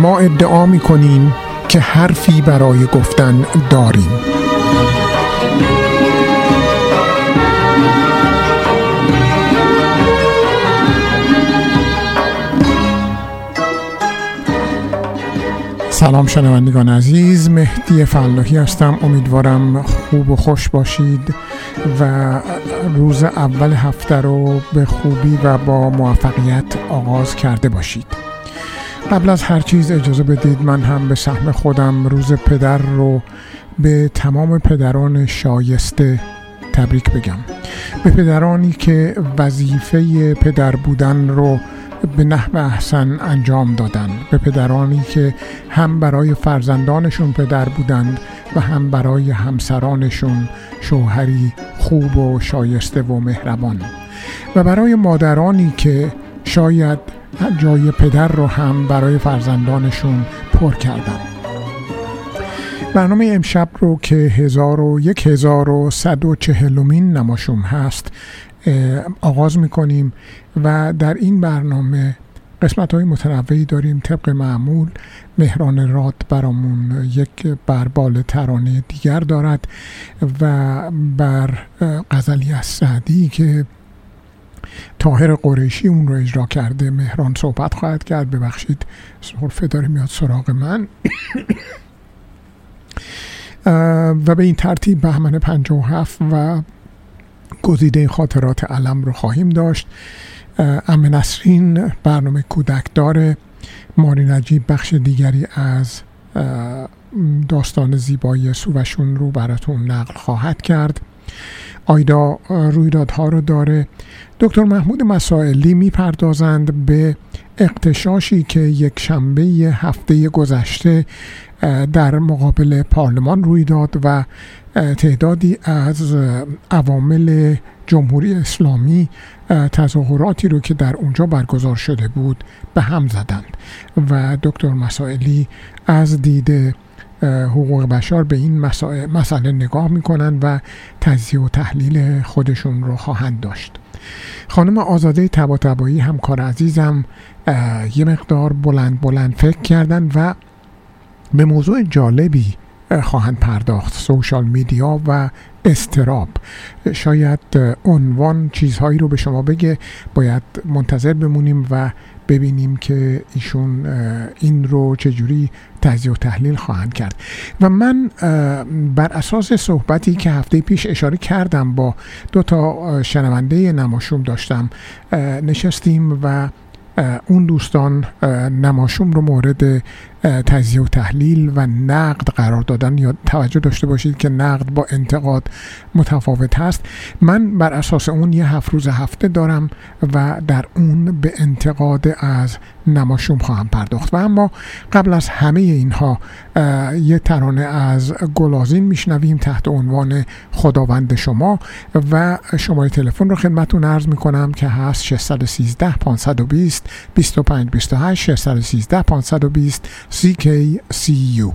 ما ادعا می کنیم که حرفی برای گفتن داریم. سلام شنوندگان عزیز مهدی فلاحی هستم. امیدوارم خوب و خوش باشید و روز اول هفته رو به خوبی و با موفقیت آغاز کرده باشید. قبل از هر چیز اجازه بدید من هم به سهم خودم روز پدر رو به تمام پدران شایسته تبریک بگم. به پدرانی که وظیفه پدر بودن رو به نحو احسن انجام دادن. به پدرانی که هم برای فرزندانشون پدر بودند و هم برای همسرانشون شوهری خوب و شایسته و مهربان. و برای مادرانی که شاید جای پدر رو هم برای فرزندانشون پر کردن برنامه امشب رو که هزار و یک هزار و صد و چهلمین نماشوم هست آغاز می‌کنیم و در این برنامه قسمت های متنوعی داریم. طبق معمول مهران راد برامون یک بربال ترانه دیگر دارد و بر غزلی از سعدی که تاهر قریشی اون رو اجرا کرده. مهران صحبت خواهد کرد. ببخشید صرفه داره میاد سراغ من. و به این ترتیب بهمن 57 و گزیده خاطرات علم رو خواهیم داشت. ام نسرین برنامه کودک داره. ماری نجیب بخش دیگری از داستان زیبای سووشون رو براتون نقل خواهد کرد. آیدا رویدادها رو داره. دکتر محمود مسائلی می‌پردازند به اقتشاشی که یک شنبه هفته گذشته در مقابل پارلمان روی داد و تعدادی از عوامل جمهوری اسلامی تظاهراتی رو که در اونجا برگزار شده بود به هم زدند. و دکتر مسائلی از دید حقوق بشر به این مسئله نگاه می‌کنند و تجزیه و تحلیل خودشون رو خواهند داشت. خانم آزاده تبا تبایی همکار عزیزم یه مقدار بلند بلند فکر کردن و به موضوع جالبی خواهند پرداخت. سوشال میدیا و استراب. شاید عنوان چیزهایی رو به شما بگه. باید منتظر بمونیم و ببینیم که ایشون این رو چجوری تجزیه و تحلیل خواهند کرد. و من بر اساس صحبتی که هفته پیش اشاره کردم با دو تا شنونده نماشوم داشتم نشستیم و اون دوستان نماشوم رو مورد تجزیه و تحلیل و نقد قرار دادن یا توجه داشته باشید که نقد با انتقاد متفاوت هست. من بر اساس اون یه هفت روز هفته دارم و در اون به انتقاد از نماشوم خواهم پرداخت. و اما قبل از همه اینها یه ترانه از گلازین میشنویم تحت عنوان خداوند شما و شماره تلفن رو خدمتون عرض می‌کنم که هست 613 520 25 28 613 520 CKCU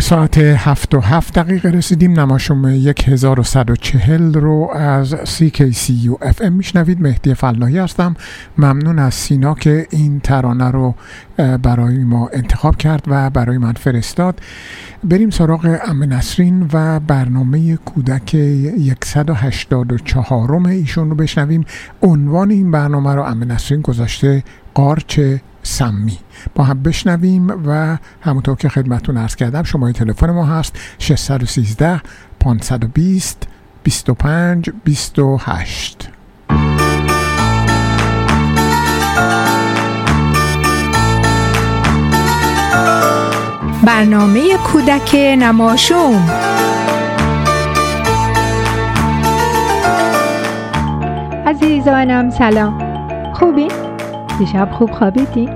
به ساعت هفت و هفت دقیقه رسیدیم. نماشوم 1140 رو از CKCU FM میشنوید. مهدی فلاحی هستم. ممنون از سینا که این ترانه رو برای ما انتخاب کرد و برای من فرستاد. بریم سراغ ام نسرین و برنامه کودک 184 ایشون رو بشنویم. عنوان این برنامه رو ام نسرین گذاشته قارچ سمی. با هم بشنویم و همونطور که خدمتون ارز کردم شماره تلفن ما هست 613 520 25 28 برنامه کودک نماشوم. عزیزانم سلام. خوبین؟ دیشب خوب خوابیدین؟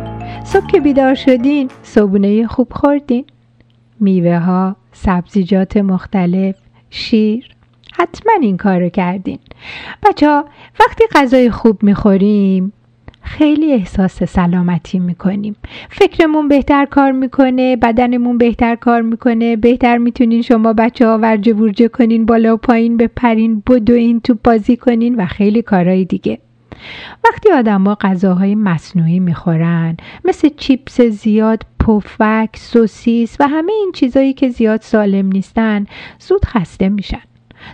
صبح که بیدار شدین صبونه خوب خوردین؟ میوه ها، سبزیجات مختلف، شیر حتما این کار رو کردین بچه ها وقتی غذای خوب می‌خوریم خیلی احساس سلامتی می‌کنیم فکرمون بهتر کار می‌کنه بدنمون بهتر کار می‌کنه بهتر می‌تونین شما بچه ها ورجه ورجه کنین بالا و پایین بپرین بدوین تو بازی کنین و خیلی کارهای دیگه وقتی آدما غذاهای مصنوعی می‌خورن مثل چیپس زیاد پفک سوسیس و همه این چیزایی که زیاد سالم نیستن زود خسته میشن.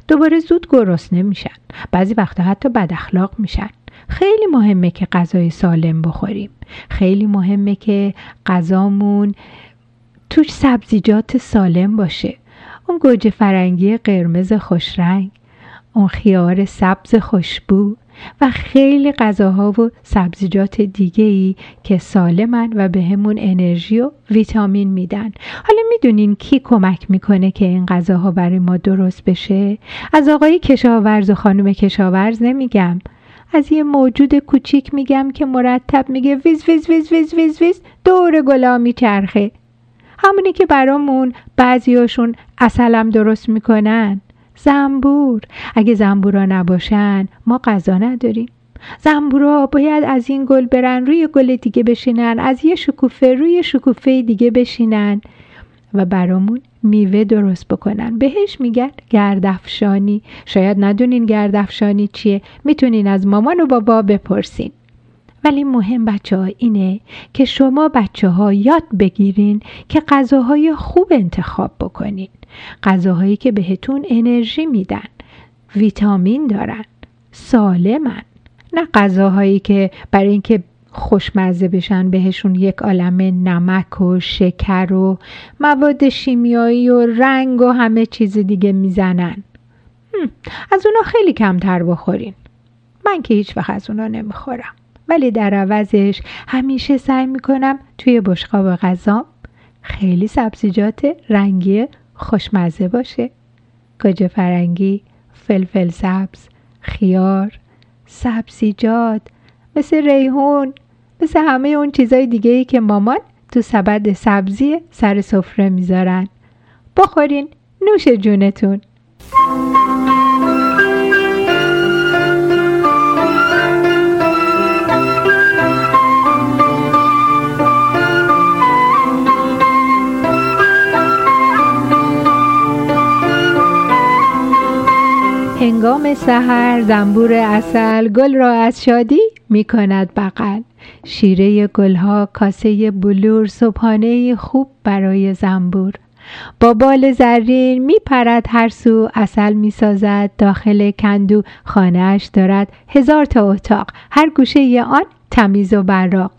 دوباره زود گرسنه میشن. بعضی وقتا حتی بد اخلاق میشن. خیلی مهمه که غذای سالم بخوریم. خیلی مهمه که غذامون توش سبزیجات سالم باشه. اون گوجه فرنگی قرمز خوشرنگ اون خیار سبز خوشبو. و خیلی غذاها و سبزیجات دیگه ای که سالمن و به همون انرژی و ویتامین میدن. حالا می‌دونین کی کمک می‌کنه که این غذاها برای ما درست بشه؟ از آقای کشاورز و خانم کشاورز نمیگم. از یه موجود کوچیک میگم که مرتب میگه ویز ویز ویز ویز ویز ویز دور گلا میچرخه. همونی که برامون بعضیاشون عسلم درست می‌کنن. زنبور. اگه زنبورا نباشن ما غذا نداریم. زنبورا باید از این گل برن روی گل دیگه بشینن از یه شکوفه روی شکوفه دیگه بشینن. و برامون میوه درست بکنن. بهش میگن گردافشانی. شاید ندونین گردافشانی چیه. می‌تونین از مامان و بابا بپرسین. ولی مهم بچه ها اینه که شما بچه ها یاد بگیرین که غذاهای خوب انتخاب بکنین. غذاهایی که بهتون انرژی میدن. ویتامین دارن. سالمن. نه غذاهایی که برای اینکه خوشمزه بشن بهشون یک عالم نمک و شکر و مواد شیمیایی و رنگ و همه چیز دیگه می‌زنن. از اونا خیلی کمتر بخورین. من که هیچ وقت از اونا نمی‌خورم. ولی در عوضش همیشه سعی می‌کنم توی بشقاب غذام خیلی سبزیجات رنگی خوشمزه باشه. گوجه فرنگی فلفل سبز خیار سبزیجات مثل ریحون مثل همه اون چیزای دیگه ای که مامان تو سبد سبزی سر سفره می‌ذارن. بخورین نوش جونتون. هنگام سحر زنبور اصل گل را از شادی می کند بغل. شیره گلها کاسه بلور صبحانه خوب برای زنبور. با بال زرین می پرد هر سو اصل می سازد داخل کندو خانهاش دارد هزار تا اتاق هر گوشه آن تمیز و براق.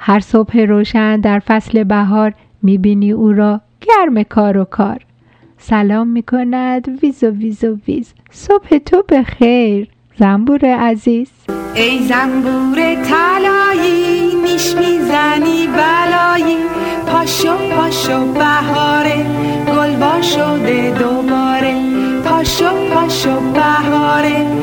هر صبح روشن در فصل بهار می بینی او را گرم کار و کار. سلام می کند ویز و ویز. صبح تو به خیر زنبور عزیز. ای زنبور طلایی نیش می‌زنی بلایی. پاشو پاشو بهاره. گل شده دوباره. پاشو پاشو بهاره.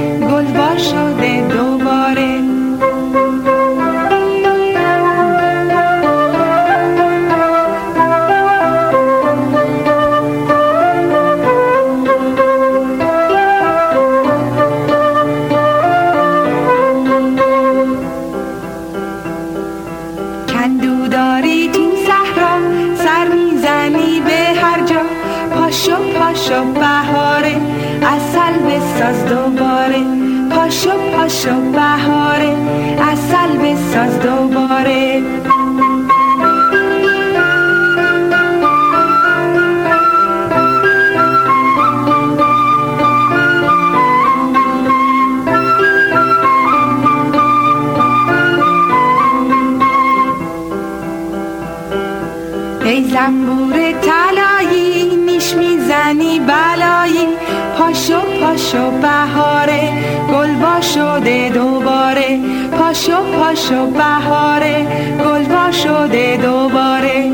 پاشو بهاره گل شده دوباره. پاشو پاشو بهاره گل شده دوباره.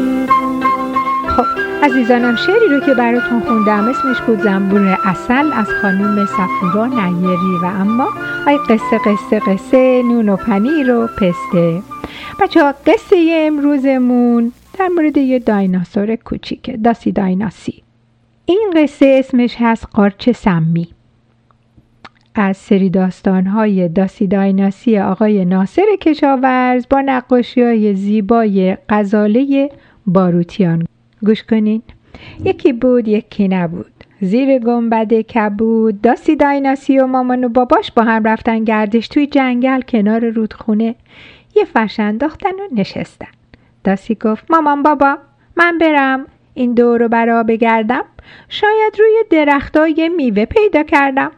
خب عزیزانم شعری رو که براتون خوندم اسمش بود زنبور اصل از خانوم صفورا نیری و اما ای قصه قصه قصه نون و پنیر و پسته. بچه ها قصه امروزمون در مورد یه دایناسور کوچیکه داسی دایناسی. این قصه اسمش هست قارچ سمی. از سری داستانهای داسی دایناسی آقای ناصر کشاورز با نقاشی های زیبای غزاله باروتیان. گوش کنین. یکی بود یکی نبود. زیر گنبد کبود داسی دایناسی و مامان و باباش با هم رفتن گردش توی جنگل کنار رودخونه. یه فرش انداختن و نشستن. داسی گفت مامان بابا من برم. این دور رو برا بگردم. شاید روی درختها یه میوه پیدا کردم.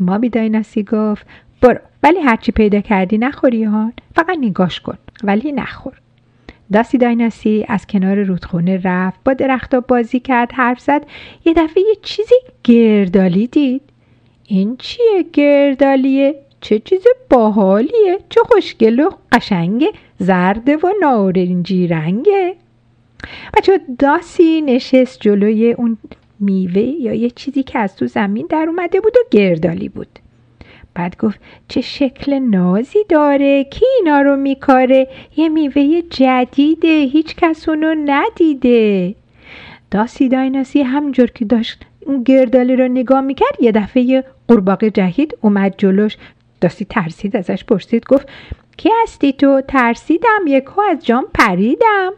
مابی دایناسی گفت برو. ولی هرچی پیدا کردی نخوری ها فقط نگاش کن. ولی نخور. داسی دایناسی از کنار رودخونه رفت با درختها بازی کرد حرف زد. یه دفعه یه چیزی گردالی دید. این چیه گردالیه؟ چه چیز باحالیه؟ چه خوشگل و قشنگه؟ زرده و نارنجی رنگه. بچه داسی نشست جلوی اون میوه یا یه چیزی که از تو زمین در اومده بود و گردالی بود. بعد گفت چه شکل نازی داره کی اینا رو میکاره؟ یه میوه جدیده هیچ کس اونو ندیده. داسی دایناسی همجور که داشت اون گردالی رو نگاه می‌کرد یه دفعه قورباغه جهید اومد جلوش. داسی ترسید ازش پرسید گفت کی هستی تو؟ ترسیدم یکو از جام پریدم.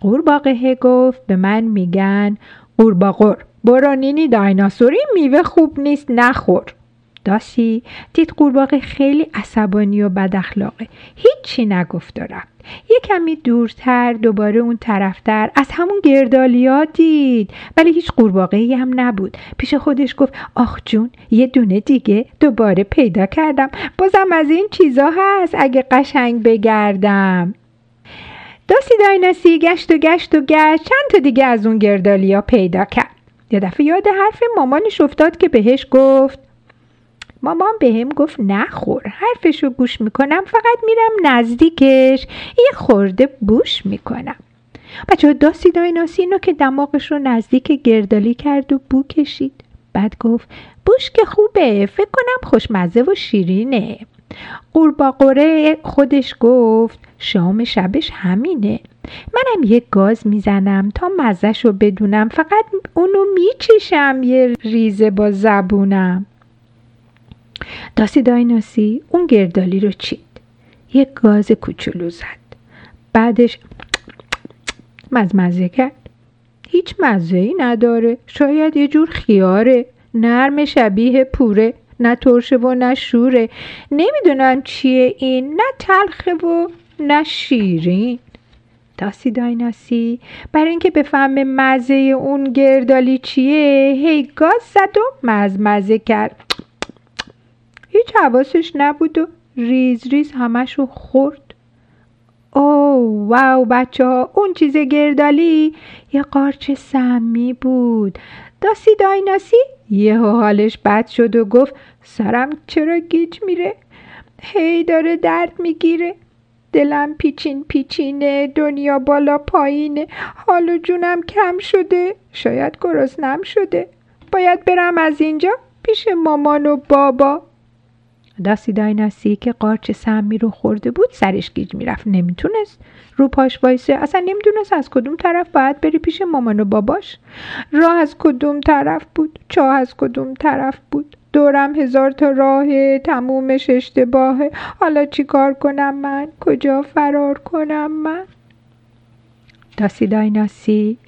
قورباغه گفت به من میگن قورباغور برو نینی دایناسوری میوه خوب نیست نخور. داسی دید قورباغه خیلی عصبانی و بد اخلاقه. هیچی نگفت و رفت. یه کمی دورتر دوباره اون طرفتر از همون گردالیا دید. ولی هیچ قورباغه هم نبود. پیش خودش گفت آخ جون یه دونه دیگه دوباره پیدا کردم. بازم از این چیزا هست اگه قشنگ بگردم. داسی دایناسی گشت و گشت و گشت چند تا دیگه از اون گردالیا پیدا کرد. یه دفعه یاد حرف مامانش افتاد که بهش گفت مامان به هم گفت نخور حرفش رو گوش می‌کنم فقط میرم نزدیکش یه خورده بوش می‌کنم. بچه داسی دایناسی اینو که دماغش رو نزدیک گردالی کرد و بو کشید. بعد گفت بوش که خوبه فکر کنم خوشمزه و شیرینه. قورباغه خودش گفت شام شبش همینه. منم یه گاز می‌زنم تا مزهش رو بدونم. فقط اونو میچشم یه ریزه با زبونم. داسی دایناسی اون گردالی رو چید. یک گاز کوچولو زد. بعدش مزمزه کرد. هیچ مزه ای نداره. شاید یه جور خیاره. نرم شبیه پوره. نه ترشه و نه شوره. نمی‌دونم چیه این. نه تلخه و نه شیرین. داسی دایناسی. برای اینکه بفهمه مزه اون گردالی چیه هی گاز زد و مزمزه کرد. هیچ حواسش نبود و ریز ریز همش رو خورد. او واو بچه ها اون چیز گردالی یه قارچ سمی بود. داسی دایناسی یه حالش بد شد و گفت سرم چرا گیج میره؟ هی داره درد می‌گیره. دلم پیچین پیچینه دنیا بالا پایینه. حال و جونم کم شده. شاید گرسنم شده. باید برم از اینجا پیش مامان و بابا. داسی دایناسی که قارچ سمی رو خورده بود سرش گیج می‌رفت. نمی‌تونست. رو پاش وایسه. اصلا نمی‌دونست از کدوم طرف باید بری پیش مامان و باباش. راه از کدوم طرف بود. چاه از کدوم طرف بود. دورم هزار تا راه تمومش اشتباهه حالا چی کار کنم من؟ کجا فرار کنم من؟ داسی دایناسی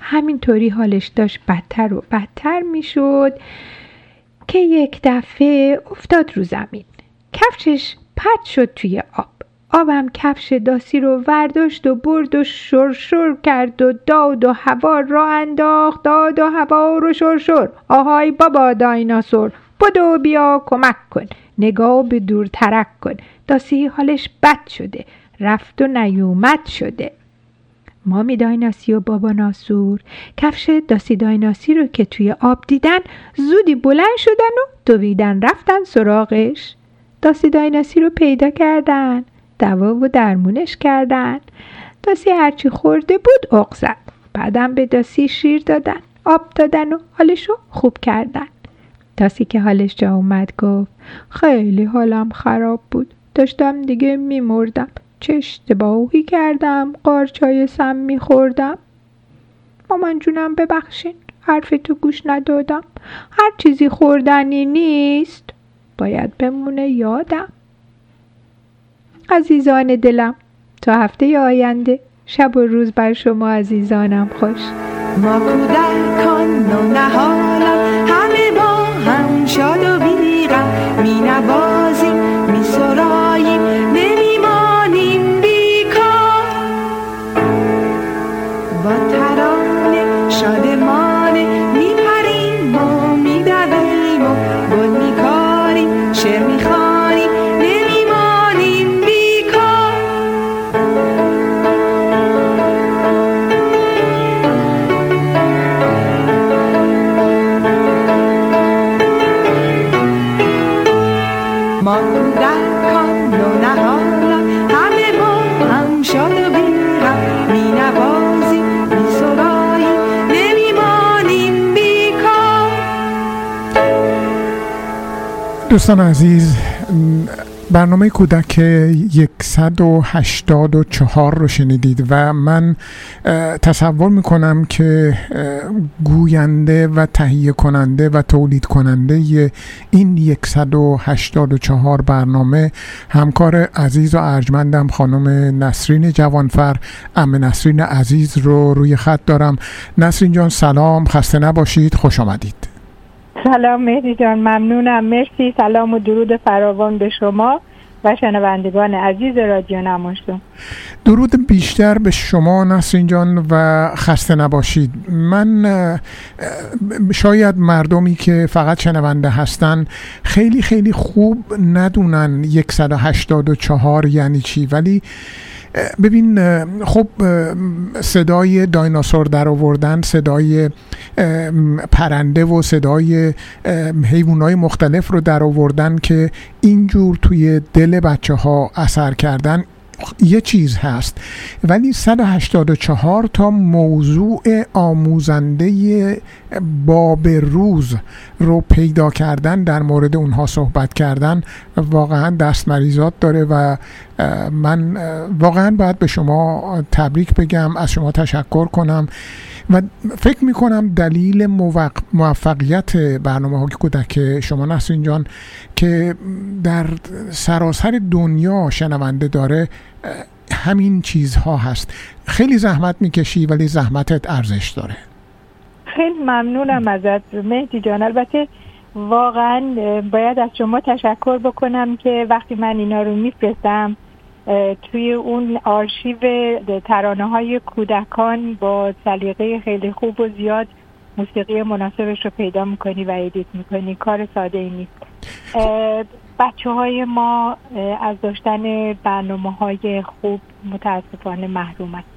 همینطوری حالش داشت بدتر و بدتر می‌شد که یک دفعه افتاد رو زمین. کفشش پد شد توی آب. آبم کفش داسی رو ورداشت و برد و شرشر کرد و داد و هوا را انداخت داد و هوا رو شرشر آهای بابا دایناسور. بدو بیا کمک کن نگاه به دور ترک کن. داسی حالش بد شده رفت و نیومد شده. مامی دایناسی و بابا ناسور کفش داسی دایناسی رو که توی آب دیدن زودی بلند شدن و دویدن رفتن سراغش. داسی دایناسی رو پیدا کردن دوا و درمونش کردن. داسی هرچی خورده بود اق زد. بعدم به داسی شیر دادن آب دادن و حالش رو خوب کردن. داسی که حالش جا اومد گفت خیلی حالم خراب بود داشتم دیگه میمردم چه اشتباهی کردم قارچای سم میخوردم. مامان جونم ببخشین حرف تو گوش ندادم هر چیزی خوردنی نیست باید بمونه یادم. عزیزان دلم تا هفته آینده شب و روز بر شما عزیزانم خوش. ما کودکان با هم دوستان عزیز برنامه کودک 184 رو شنیدید و من تصور می‌کنم که گوینده و تهیه کننده و تولید کننده این 184 برنامه همکار عزیز و ارجمندم خانم نسرین جوانفر. ام نسرین عزیز رو روی خط دارم. نسرین جان سلام خسته نباشید خوش آمدید. سلام مهدی جان ممنونم. مرسی. سلام و درود فراوان به شما و شنوندگان عزیز رادیو نماشتون درود بیشتر به شما نسرین جان و خسته نباشید. من شاید مردمی که فقط شنونده هستن خیلی خیلی خوب ندونن 184 یعنی چی ولی ببین خب صدای دایناسور در آوردن صدای پرنده و صدای حیوانات مختلف رو در آوردن که اینجور توی دل بچه ها اثر کردن یه چیز هست ولی 184 تا موضوع آموزنده باب روز رو پیدا کردن در مورد اونها صحبت کردن واقعا دست مریضات داره و من واقعا باید به شما تبریک بگم از شما تشکر کنم. و فکر می‌کنم دلیل موفقیت برنامه های کودک شما نسرین جان که در سراسر دنیا شنونده داره همین چیزها هست. خیلی زحمت می‌کشی ولی زحمتت ارزش داره. خیلی ممنونم ازت مهدی جان. البته واقعا باید از شما تشکر بکنم که وقتی من اینا رو میفرستم توی اون آرشیو ترانه های کودکان با سلیقه خیلی خوب و زیاد موسیقی مناسبش رو پیدا می‌کنی و edit می‌کنی. کار ساده ای نیست. بچه های ما از داشتن برنامه های خوب متاسفانه محروم است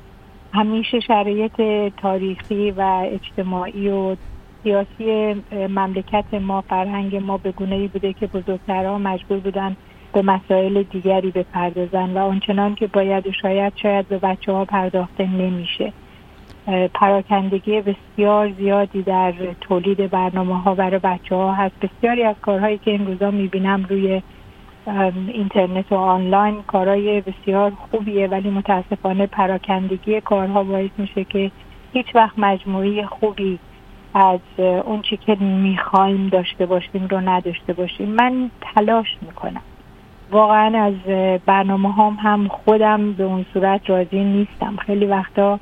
همیشه شرایط تاریخی و اجتماعی و سیاسی مملکت ما فرهنگ ما به گونه بوده که بزرگترها مجبور بودن به مسائل دیگری بپردازن و آنچنان که باید و شاید شاید به بچه ها پرداخته نمیشه. پراکندگی بسیار زیادی در تولید برنامه ها برای بچه ها هست. بسیاری از کارهایی که این روزا می‌بینم روی اینترنت و آنلاین کارهای بسیار خوبیه ولی متاسفانه پراکندگی کارها باعث میشه که هیچ وقت مجموعی خوبی از اون چی که می‌خوایم داشته باشیم رو نداشته باشیم. من تلاش می‌کنم. واقعا از برنامه هم هم خودم به اون صورت راضی نیستم. خیلی وقتا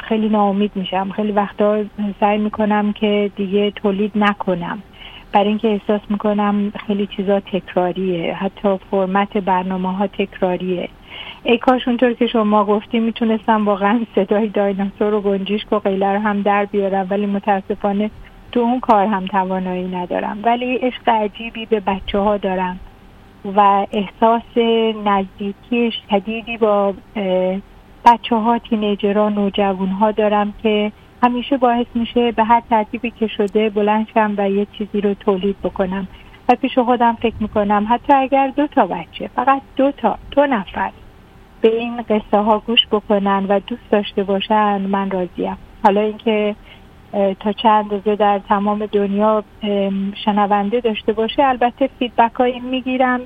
خیلی ناامید میشم. خیلی وقتا سعی می‌کنم که دیگه تولید نکنم. برای اینکه احساس می‌کنم خیلی چیزا تکراریه. حتی فرمت برنامه ها تکراریه. ای کاش اونطور که شما گفتی می‌تونستم واقعا صدای دایناسور و گنجیشک و غیله رو هم در بیارم ولی متاسفانه تو اون کار هم توانایی ندارم. ولی عشق عجیبی به بچه ها دارم. و احساس نزدیکی شدیدی با بچه ها تینیجرها نوجوان ها دارم که همیشه باعث میشه به هر ترتیبی که شده بلند شم و یه چیزی رو تولید بکنم. و پیش خودم فکر می‌کنم حتی اگر دو تا بچه فقط دو تا دو نفر به این قصه ها گوش بکنن و دوست داشته باشن من راضیم. حالا اینکه تا چند اندازه در تمام دنیا شنونده داشته باشه. البته فیدبک هایی می‌گیرم.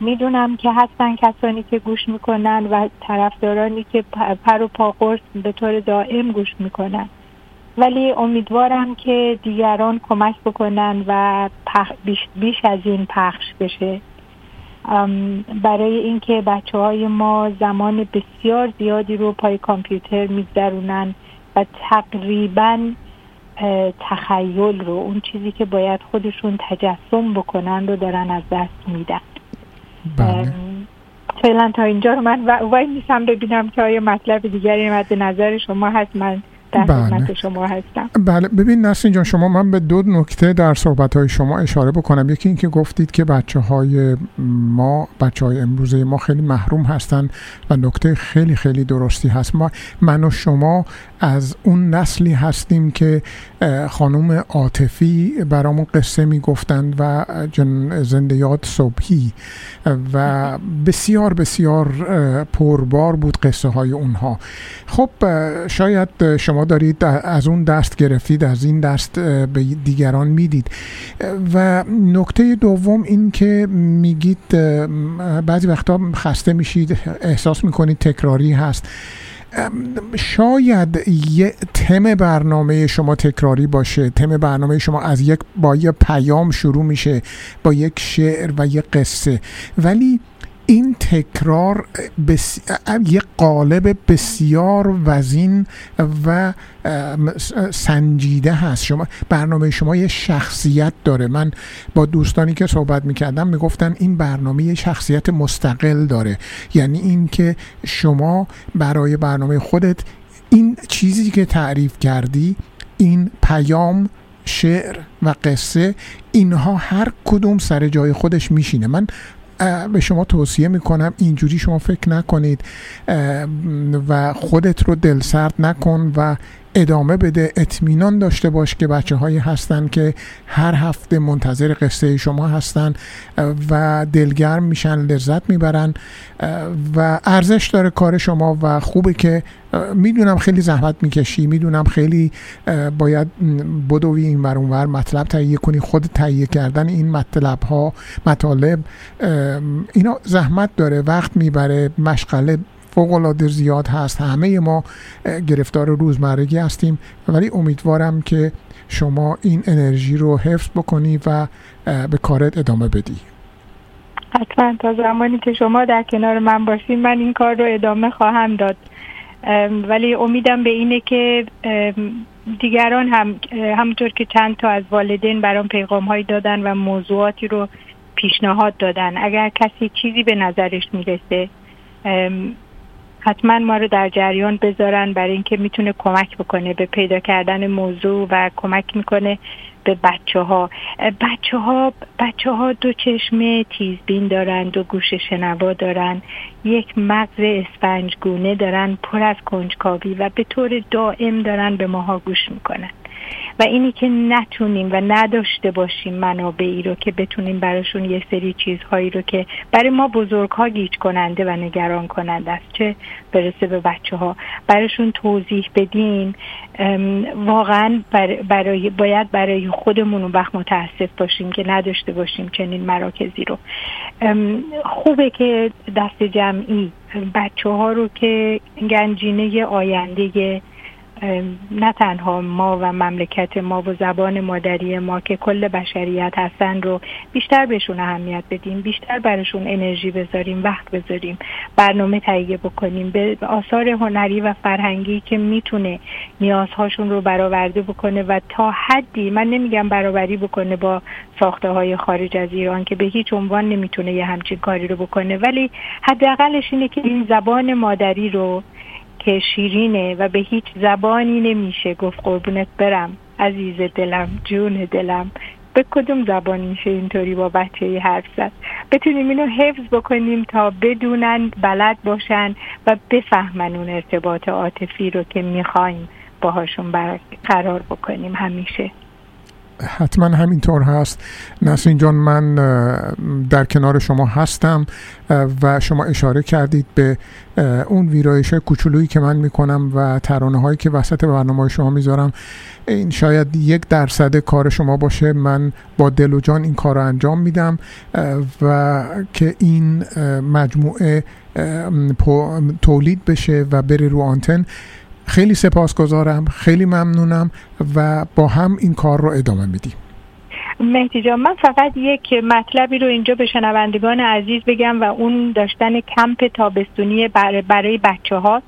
می‌دونم که هستن کسانی که گوش می‌کنن و طرفدارانی که پر و پا قرص به طور دائم گوش می‌کنن. ولی امیدوارم که دیگران کمک بکنن و بیش, بیش از این پخش بشه. برای اینکه بچه های ما زمان بسیار زیادی رو پای کامپیوتر میگذرونن و تقریبا تخیل رو اون چیزی که باید خودشون تجسم بکنن رو دارن از دست میدن. بله. فعلا تا اینجا رو من وای نیستم ببینم که آیا مطلب دیگری مد نظر شما هست. من بله. شما هستم. بله. ببین نسرین جان شما من به دو نکته در صحبت های شما اشاره بکنم. یکی اینکه گفتید که بچه های ما بچه های امروزه ما خیلی محروم هستند و نکته خیلی خیلی درستی هست. ما من و شما از اون نسلی هستیم که خانم عاطفی برامون قصه می‌گفتند و زنده یاد صبحی. و بسیار بسیار پربار بود قصه های اونها. خب شاید شما دارید از اون دست گرفتید از این دست به دیگران می‌دید. و نکته دوم این که میگید بعضی وقتا خسته میشید احساس می‌کنید تکراری هست. شاید یه تم برنامه شما تکراری باشه. تم برنامه شما از یک با یه پیام شروع میشه با یک شعر و یک قصه. ولی این تکرار بس... یک قالب بسیار وزین و سنجیده هست. شما برنامه شما یه شخصیت داره. من با دوستانی که صحبت می‌کردم می‌گفتن این برنامه یه شخصیت مستقل داره. یعنی این که شما برای برنامه خودت این چیزی که تعریف کردی این پیام شعر و قصه اینها هر کدوم سر جای خودش میشینه. من به شما توصیه می‌کنم اینجوری شما فکر نکنید و خودت رو دلسرد نکن و ادامه بده اطمینان داشته باش که بچه هایی هستن که هر هفته منتظر قصه شما هستن و دلگرم میشن لذت می‌برن و ارزش داره کار شما و خوبه که می‌دونم خیلی زحمت می‌کشی می‌دونم خیلی باید بدوی این ور اونور مطلب تهیه کنی خود تهیه کردن این مطلب ها مطالب اینا زحمت داره وقت می‌بره مشغله فوق زیاد هست. همه ما گرفتار روزمرگی هستیم. ولی امیدوارم که شما این انرژی رو حفظ بکنی و به کارت ادامه بدی. حتما. تا زمانی که شما در کنار من باشین من این کار رو ادامه خواهم داد. ولی امیدم به اینه که دیگران هم همونطور که چند تا از والدین برام پیغام هایی دادن و موضوعاتی رو پیشنهاد دادن. اگر کسی چیزی به نظرش می‌رسه حتما ما رو در جریان بذارن برای اینکه می‌تونه کمک بکنه به پیدا کردن موضوع و کمک می‌کنه به بچه ها بچه ها بچه ها دو چشم تیزبین دارن دو گوش شنوا دارن یک مغز اسفنجگونه دارن پر از کنجکاوی و به طور دائم دارن به ماها گوش می‌کنن. و اینی که نتونیم و نداشته باشیم منابعی رو که بتونیم براشون یه سری چیزهایی رو که برای ما بزرگ ها گیج کننده و نگران کننده است چه برسه به بچه ها براشون توضیح بدیم واقعا برای باید برای خودمون وقت متاسف باشیم که نداشته باشیم چنین مراکزی رو. خوبه که دست جمعی بچه ها رو که گنجینه آینده نه تنها ما و مملکت ما و زبان مادری ما که کل بشریت هستن رو بیشتر بهشون اهمیت بدیم بیشتر برشون انرژی بذاریم وقت بذاریم برنامه تهیه بکنیم. به آثار هنری و فرهنگی که می‌تونه نیازهاشون رو برآورده بکنه و تا حدی من نمیگم برابری بکنه با ساخته های خارج از ایران که به هیچ عنوان نمی‌تونه یه همچین کاری رو بکنه ولی حداقلش اینه که این زبان مادری رو که شیرینه و به هیچ زبانی نمیشه گفت قربونت برم عزیز دلم جون دلم. به کدوم زبان میشه اینطوری با بچه حرف زد؟ بتونیم اینو حفظ بکنیم تا بدونن بلد باشن و بفهمن اون ارتباط عاطفی رو که می‌خوایم باهاشون قرار بکنیم همیشه. حتما همینطور هست. نسرین جان من در کنار شما هستم و شما اشاره کردید به اون ویرایش کوچولویی که من می‌کنم و ترانه هایی که وسط برنامه شما می‌ذارم. این شاید یک درصد کار شما باشه. من با دل و جان این کار رو انجام میدم و که این مجموعه تولید بشه و بره رو آنتن. خیلی سپاسگزارم خیلی ممنونم و با هم این کار رو ادامه میدیم. مهدی جان من فقط یک مطلبی رو اینجا به شنوندگان عزیز بگم و اون داشتن کمپ تابستونی برای بچه ها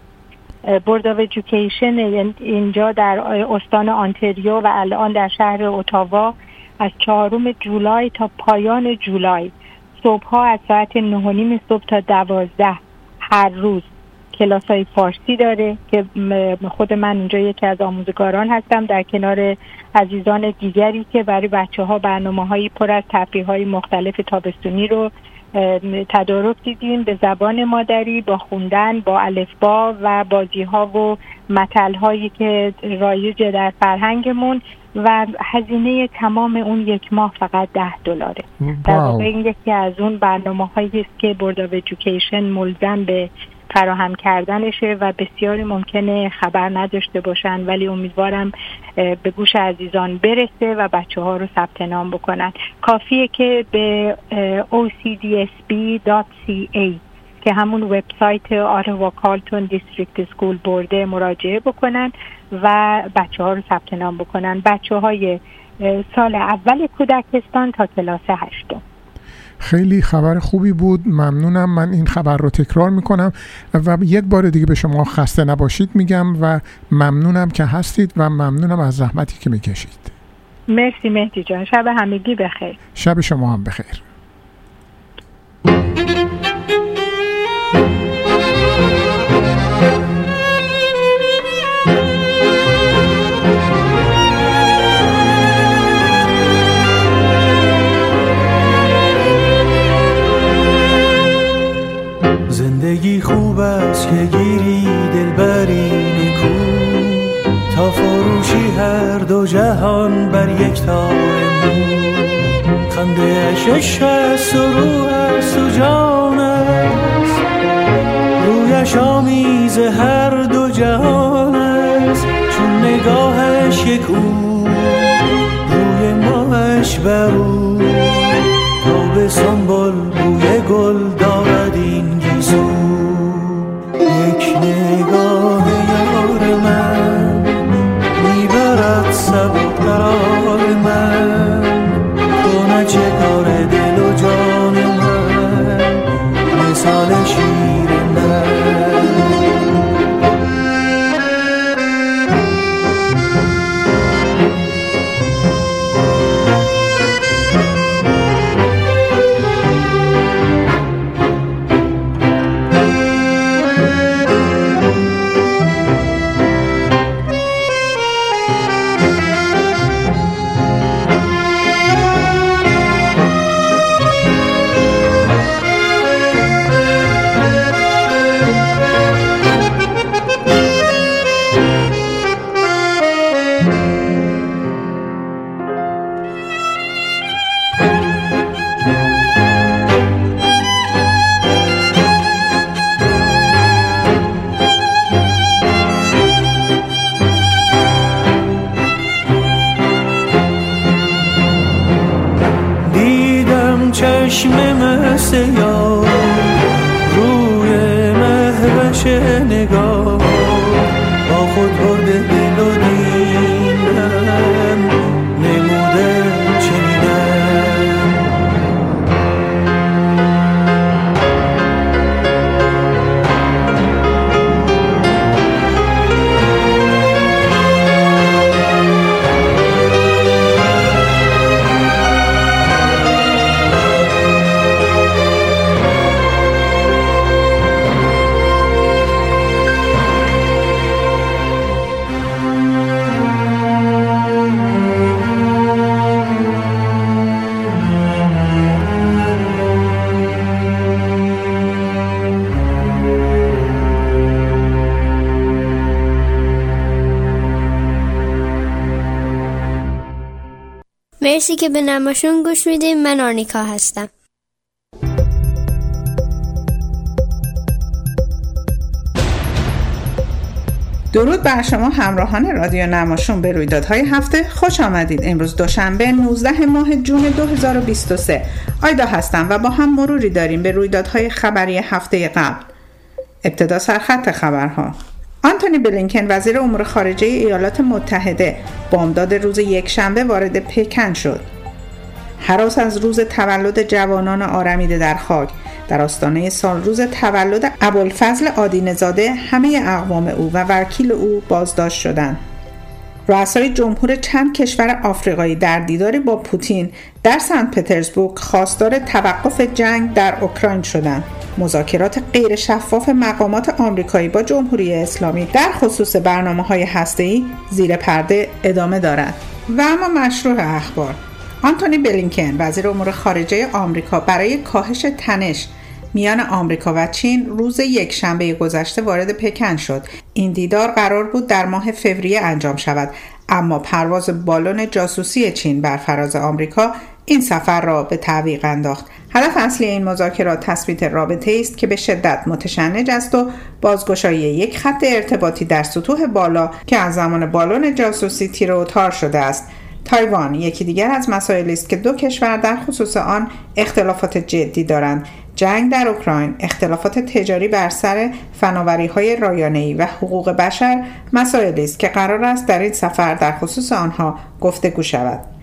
Board of Education اینجا در استان انتاریو و الان در شهر اتاوا از چهارم جولای تا پایان جولای. صبح ها از ساعت نه صبح تا دوازده هر روز. کلاس های فارسی داره که خود من اینجا یکی از آموزگاران هستم در کنار عزیزان دیگری که برای بچه ها برنامه هایی پر از تفریح های مختلف تابستونی رو تدارک دیدیم به زبان مادری با خوندن با الفبا و بازی ها و متل هایی که رایج در فرهنگمون و هزینه تمام اون یک ماه فقط ده دلاره. در واقع این یکی از اون برنامه هایی است که بورد آف ملزم به فراهم کردنشه و بسیاری ممکنه خبر نداشته باشن ولی امیدوارم به گوش عزیزان برسه و بچه ها رو ثبت نام بکنن. کافیه که به ocdsb.ca که همون وبسایت Ottawa Carleton District School Board ه مراجعه بکنن و بچه ها رو ثبت نام بکنن. بچه های سال اول کودکستان تا کلاس هشتم. خیلی خبر خوبی بود. ممنونم. من این خبر رو تکرار می‌کنم و یک بار دیگه به شما خسته نباشید میگم و ممنونم که هستید و ممنونم از زحمتی که می‌کشید. مرسی مهدی جان. شب همگی بخیر. شب شما هم بخیر. خوب است که گیری دلبری نکو تا فروشی هر دو جهان بر یک تار خنده اش است و روح است و جان است. رویش آمیز هر دو جهان است. چون نگاهش یک او روی ماهش بر او. مرسی که به نماشون گوش میدیم من آرنیکا هستم. درود بر شما همراهان رادیو نماشون به رویدادهای هفته. خوش آمدید. امروز دوشنبه 19 ماه جون 2023 آیدا هستم و با هم مروری داریم به رویدادهای خبری هفته قبل. ابتدا سرخط خبرها. آنتونی بلینکن وزیر امور خارجه ایالات متحده بامداد روز یکشنبه وارد پکن شد. حراس از روز تولد جوانان آرمیده در خاک. در آستانه سال روز تولد ابوالفضل آدینزاده همه اقوام او و وکیل او بازداشت شدند. رؤسای جمهور چند کشور آفریقایی در دیداری با پوتین در سنت پترزبورگ خواستار توقف جنگ در اوکراین شدند. مذاکرات غیر شفاف مقامات آمریکایی با جمهوری اسلامی در خصوص برنامه های هسته‌ای زیر پرده ادامه دارد. و اما مشروع اخبار. آنتونی بلینکن وزیر امور خارجه آمریکا برای کاهش تنش میان آمریکا و چین روز یک شنبه گذشته وارد پکن شد. این دیدار قرار بود در ماه فوریه انجام شود. اما پرواز بالون جاسوسی چین بر فراز آمریکا این سفر را به تعویق انداخت. هدف اصلی این مذاکرات تثبیت رابطه است که به شدت متشنج است و بازگشایی یک خط ارتباطی در سطوح بالا که از زمان بالون جاسوسی تیر و تار شده است. تایوان یکی دیگر از مسائلی است که دو کشور در خصوص آن اختلافات جدی دارند. جنگ در اوکراین اختلافات تجاری بر سر فناوری های رایانه‌ای و حقوق بشر مسائلی است که قرار است در این سفر در خصوص آنها گفتگو شود.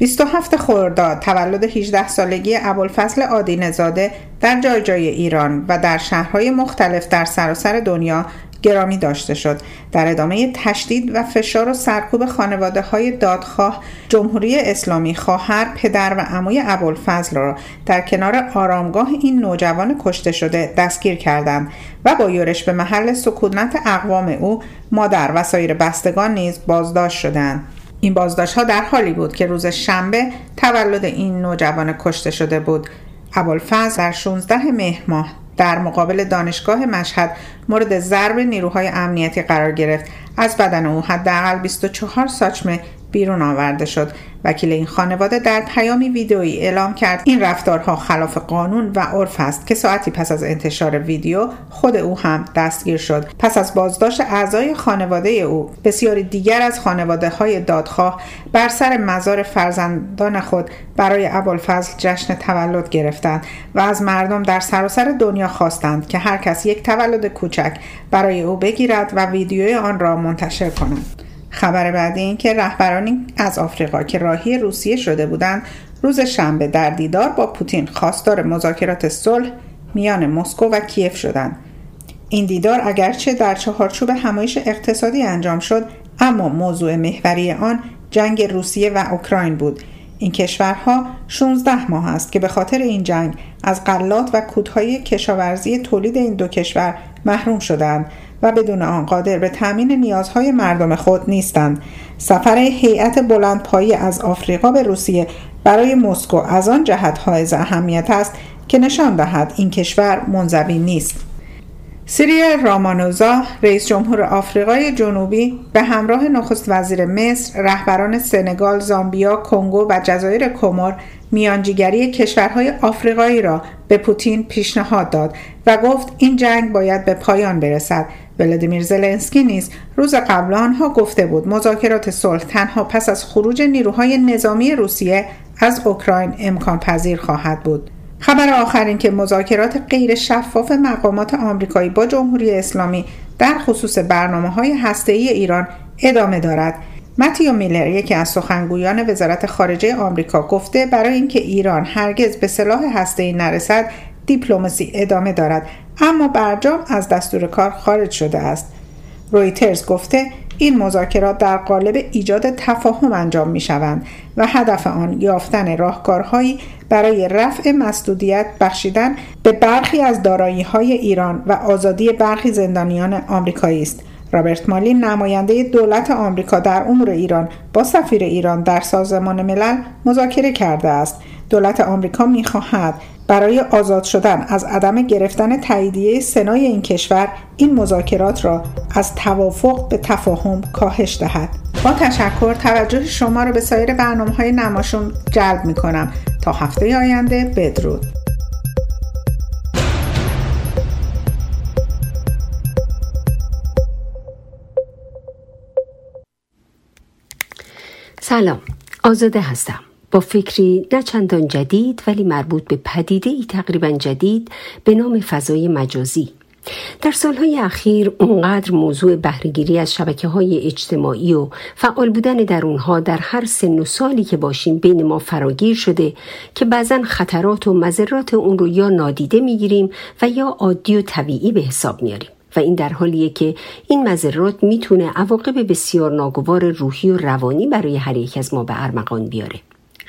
27 خرداد تولد 18 سالگی ابوالفضل آدینزاده در جای جای ایران و در شهرهای مختلف در سراسر دنیا گرامی داشته شد. در ادامه تشدید و فشار و سرکوب خانواده های دادخواه جمهوری اسلامی خواهر پدر و عموی ابوالفضل را در کنار آرامگاه این نوجوان کشته شده دستگیر کردند و با یورش به محل سکونت اقوام او مادر و سایر بستگان نیز بازداشت شدند. این بازداشت ها در حالی بود که روز شنبه تولد این نوجوان کشته شده بود. ابوالفضل در 16 مهر ماه در مقابل دانشگاه مشهد مورد ضرب نیروهای امنیتی قرار گرفت. از بدن او حداقل 24 ساچمه بیرون آورده شد. وکیل این خانواده در پیامی ویدئویی اعلام کرد. این رفتارها خلاف قانون و عرف است که ساعتی پس از انتشار ویدیو خود او هم دستگیر شد. پس از بازداشت اعضای خانواده او بسیاری دیگر از خانواده های دادخواه بر سر مزار فرزندان خود برای ابوالفضل جشن تولد گرفتند و از مردم در سراسر دنیا خواستند که هر کس یک تولد کوچک برای او بگیرد و ویدیوی آن را منتشر کنند. خبر بعدی این که رهبرانی از آفریقا که راهی روسیه شده بودند روز شنبه در دیدار با پوتین خواستار مذاکرات صلح میان مسکو و کیف شدند. این دیدار اگرچه در چهارچوب همایش اقتصادی انجام شد اما موضوع محوری آن جنگ روسیه و اوکراین بود. این کشورها 16 ماه است که به خاطر این جنگ از غلات و کودهای کشاورزی تولید این دو کشور محروم شدند. و بدون آن قادر به تامین نیازهای مردم خود نیستند. سفر هیئت بلندپایی از آفریقا به روسیه برای مسکو از آن جهت حائز اهمیت است که نشان دهد این کشور منزوی نیست. سیریل رامانوزا رئیس جمهور آفریقای جنوبی به همراه نخست وزیر مصر رهبران سنگال زامبیا کنگو و جزایر کمر میانجیگری کشورهای آفریقایی را به پوتین پیشنهاد داد و گفت این جنگ باید به پایان برسد ولادیمیر زلنسکی نیز روز قبل آنها گفته بود مذاکرات صلح تنها پس از خروج نیروهای نظامی روسیه از اوکراین امکان پذیر خواهد بود. خبر آخر این که مذاکرات غیر شفاف مقامات آمریکایی با جمهوری اسلامی در خصوص برنامه های هسته ای ایران ادامه دارد. متیو میلر یکی از سخنگویان وزارت خارجه آمریکا گفته برای اینکه ایران هرگز به سلاح هسته ای نرسد دیپلماسی ادامه دارد اما برجام از دستور کار خارج شده است. رویترز گفته این مذاکرات در قالب ایجاد تفاهم انجام می شوند و هدف آن یافتن راهکارهایی برای رفع مسدودیت بخشیدن به برخی از دارایی های ایران و آزادی برخی زندانیان آمریکایی است. رابرت مالین نماینده دولت آمریکا در امور ایران با سفیر ایران در سازمان ملل مذاکره کرده است. دولت آمریکا می‌خواهد برای آزاد شدن از عدم گرفتن تاییدیه سنای این کشور این مذاکرات را از توافق به تفاهم کاهش دهد. با تشکر توجه شما را به سایر برنامه های نماشون جلب می کنم تا هفته آینده بدرود. سلام. آزاده هستم. با فکری نه چندان جدید ولی مربوط به پدیده ای تقریبا جدید به نام فضای مجازی. در سالهای اخیر اونقدر موضوع بهرهگیری از شبکه های اجتماعی و فعال بودن در اونها در هر سن و سالی که باشیم بین ما فراگیر شده که بعضا خطرات و مذرات اون رو یا نادیده می‌گیریم و یا عادی و طبیعی به حساب میاریم و این در حالیه که این مذرات می‌تونه عواقب بسیار ناگوار روحی و روانی برای هر یک از ما به ارمغان بیاره.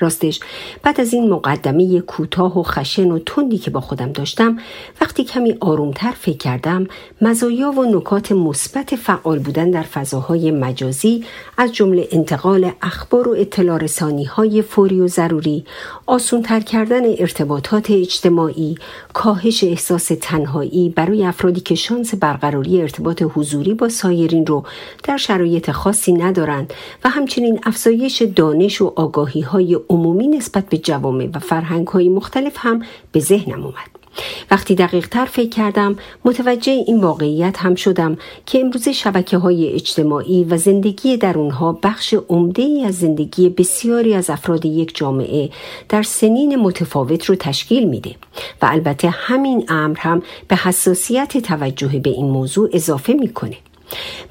راستش. بعد از این مقدمه کوتاه و خشن و تندی که با خودم داشتم وقتی کمی آرومتر فکر کردم مزایا و نکات مثبت فعال بودن در فضاهای مجازی از جمله انتقال اخبار و اطلاع رسانی های فوری و ضروری آسونتر کردن ارتباطات اجتماعی کاهش احساس تنهایی برای افرادی که شانس برقراری ارتباط حضوری با سایرین رو در شرایط خاصی ندارند و همچنین افزایش دانش و آگاهی های عمومی نسبت به جوامع و فرهنگ های مختلف هم به ذهنم اومد. وقتی دقیق تر فکر کردم متوجه این واقعیت هم شدم که امروز شبکه های اجتماعی و زندگی در اونها بخش عمده ای از زندگی بسیاری از افراد یک جامعه در سنین متفاوت رو تشکیل میده و البته همین امر هم به حساسیت توجه به این موضوع اضافه می‌کنه.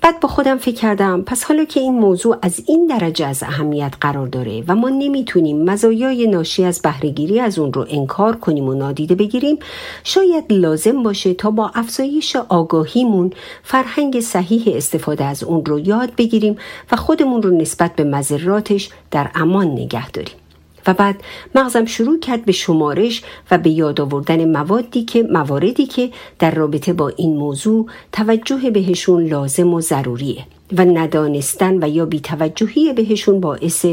بعد با خودم فکر کردم پس حالا که این موضوع از این درجه از اهمیت قرار داره و ما نمی‌تونیم مزایای ناشی از بهرهگیری از اون رو انکار کنیم و نادیده بگیریم شاید لازم باشه تا با افزایش آگاهیمون فرهنگ صحیح استفاده از اون رو یاد بگیریم و خودمون رو نسبت به مذراتش در امان نگه داریم. و بعد مغزم شروع کرد به شمارش و به یاد آوردن موادی که مواردی که در رابطه با این موضوع توجه بهشون لازم و ضروریه و ندانستن و یا بیتوجهی بهشون باعث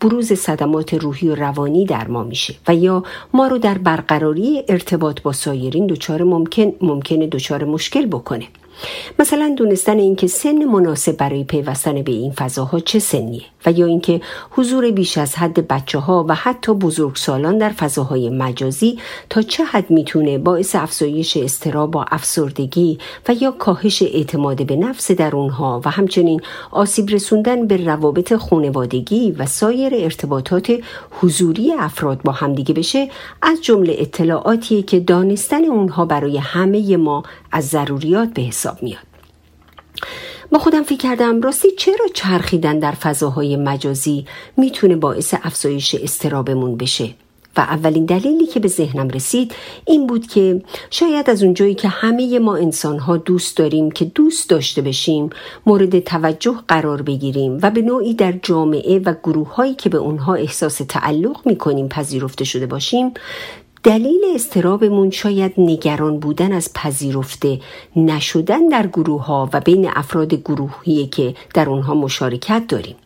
بروز صدمات روحی و روانی در ما میشه و یا ما رو در برقراری ارتباط با سایرین دچار ممکن ممکنه دچار مشکل بکنه. مثلا دونستن اینکه سن مناسب برای پیوستن به این فضاها چه سنیه؟ و یا اینکه حضور بیش از حد بچه ها و حتی بزرگسالان در فضاهای مجازی تا چه حد می‌تونه باعث افزایش استراب با افسردگی و یا کاهش اعتماد به نفس در اونها و همچنین آسیب رسوندن به روابط خانوادگی و سایر ارتباطات حضوری افراد با همدیگه بشه از جمله اطلاعاتی که دانستن اونها برای همه ما از ضروریات به حساب میاد. با خودم فکر کردم راستی چرا چرخیدن در فضاهای مجازی می‌تونه باعث افزایش استرابمون بشه؟ و اولین دلیلی که به ذهنم رسید این بود که شاید از اونجایی که همه ما انسان ها دوست داریم که دوست داشته بشیم مورد توجه قرار بگیریم و به نوعی در جامعه و گروه هایی که به اونها احساس تعلق می‌کنیم پذیرفته شده باشیم دلیل استرابمون شاید نگران بودن از پذیرفته نشدن در گروه ها و بین افراد گروهی که در اونها مشارکت داریم.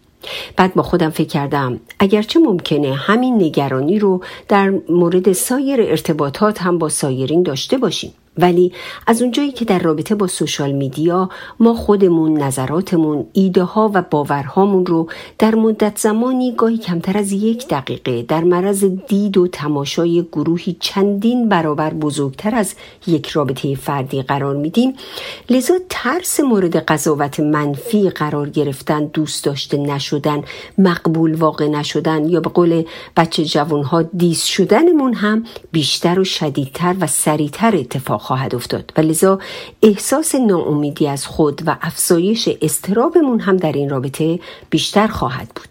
بعد با خودم فکر کردم اگرچه ممکنه همین نگرانی رو در مورد سایر ارتباطات هم با سایرین داشته باشیم. ولی از اونجایی که در رابطه با سوشال میدیا ما خودمون نظراتمون ایده ها و باورهامون رو در مدت زمانی گاهی کمتر از یک دقیقه در مرض دید و تماشای گروهی چندین برابر بزرگتر از یک رابطه فردی قرار میدیم لذا ترس مورد قضاوت منفی قرار گرفتن دوست داشته نشدن مقبول واقع نشدن یا به قول بچه جوانها دیس شدنمون هم بیشتر و شدیدتر و سریعتر اتفاق خواهد افتاد. و لذا احساس ناامیدی از خود و افزایش استرابمون هم در این رابطه بیشتر خواهد بود.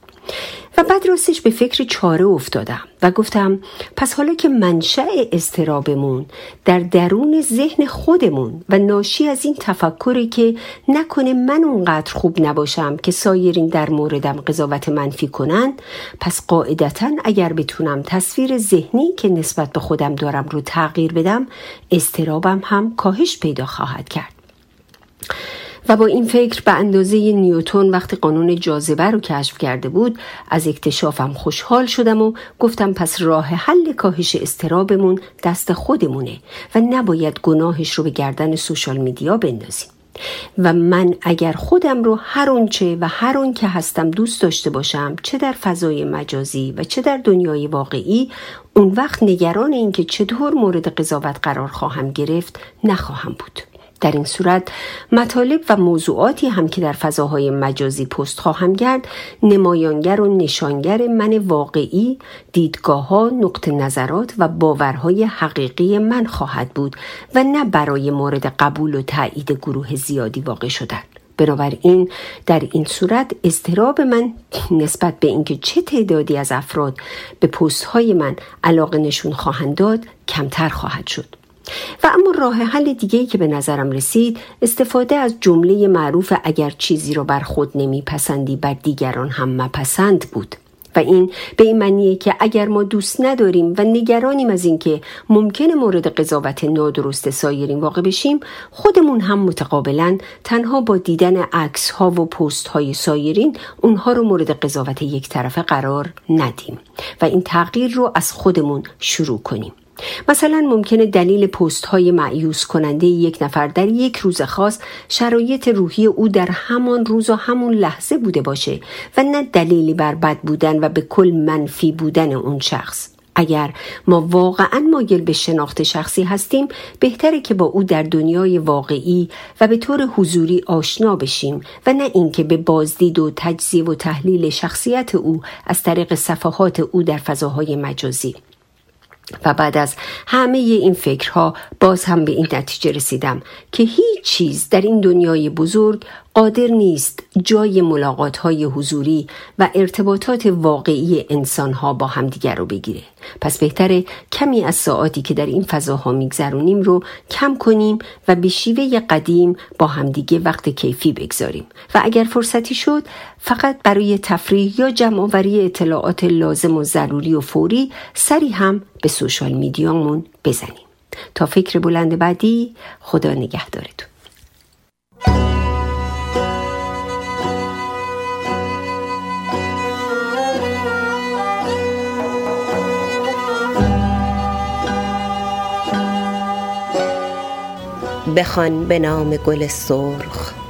و بعد راستش به فکر چاره افتادم و گفتم پس حالا که منشأ استرابمون در درون ذهن خودمون و ناشی از این تفکری که نکنه من اونقدر خوب نباشم که سایرین در موردم قضاوت منفی کنن پس قاعدتا اگر بتونم تصویر ذهنی که نسبت به خودم دارم رو تغییر بدم استرابم هم کاهش پیدا خواهد کرد. و با این فکر به اندازه نیوتون وقتی قانون جاذبه رو کشف کرده بود از اکتشافم خوشحال شدم و گفتم پس راه حل کاهش استرابمون دست خودمونه و نباید گناهش رو به گردن سوشال میدیا بندازیم. و من اگر خودم رو هر اونچه و هر اون که هستم دوست داشته باشم چه در فضای مجازی و چه در دنیای واقعی اون وقت نگران اینکه چطور مورد قضاوت قرار خواهم گرفت نخواهم بود. در این صورت مطالب و موضوعاتی هم که در فضاهای مجازی پست خواهم کرد نمایانگر و نشانگر من واقعی دیدگاه ها نقط نظرات و باورهای حقیقی من خواهد بود و نه برای مورد قبول و تایید گروه زیادی واقع شدن. بنابراین در این صورت استراب من نسبت به اینکه چه تعدادی از افراد به پست های من علاقه نشون خواهند داد کمتر خواهد شد. و اما راه حل دیگه که به نظرم رسید استفاده از جمله معروف اگر چیزی را بر خود نمیپسندی بر دیگران هم مپسند بود. و این به این معنیه که اگر ما دوست نداریم و نگرانیم از اینکه ممکنه مورد قضاوت نادرست سایرین واقع بشیم خودمون هم متقابلا تنها با دیدن عکس ها و پست های سایرین اونها رو مورد قضاوت یک طرفه قرار ندیم. و این تغییر رو از خودمون شروع کنیم. مثلا ممکنه دلیل پست های معیوس کننده یک نفر در یک روز خاص شرایط روحی او در همان روز و همون لحظه بوده باشه و نه دلیلی بر بد بودن و به کل منفی بودن اون شخص. اگر ما واقعا مایل به شناخت شخصی هستیم بهتره که با او در دنیای واقعی و به طور حضوری آشنا بشیم و نه اینکه به بازدید و تجزیه و تحلیل شخصیت او از طریق صفحات او در فضاهای مجازی. و بعد از همه این فکرها باز هم به این نتیجه رسیدم که هیچ چیز در این دنیای بزرگ قادر نیست جای ملاقات های حضوری و ارتباطات واقعی انسان ها با همدیگر رو بگیره. پس بهتره کمی از ساعاتی که در این فضاها میگذرونیم رو کم کنیم و به شیوه قدیم با همدیگه وقت کیفی بگذاریم. و اگر فرصتی شد فقط برای تفریح یا جمعآوری اطلاعات لازم و ضروری و فوری سری هم به سوشال میدیامون بزنیم. تا فکر بلند بعدی خدا نگهدارتون. بخوان به نام گل سرخ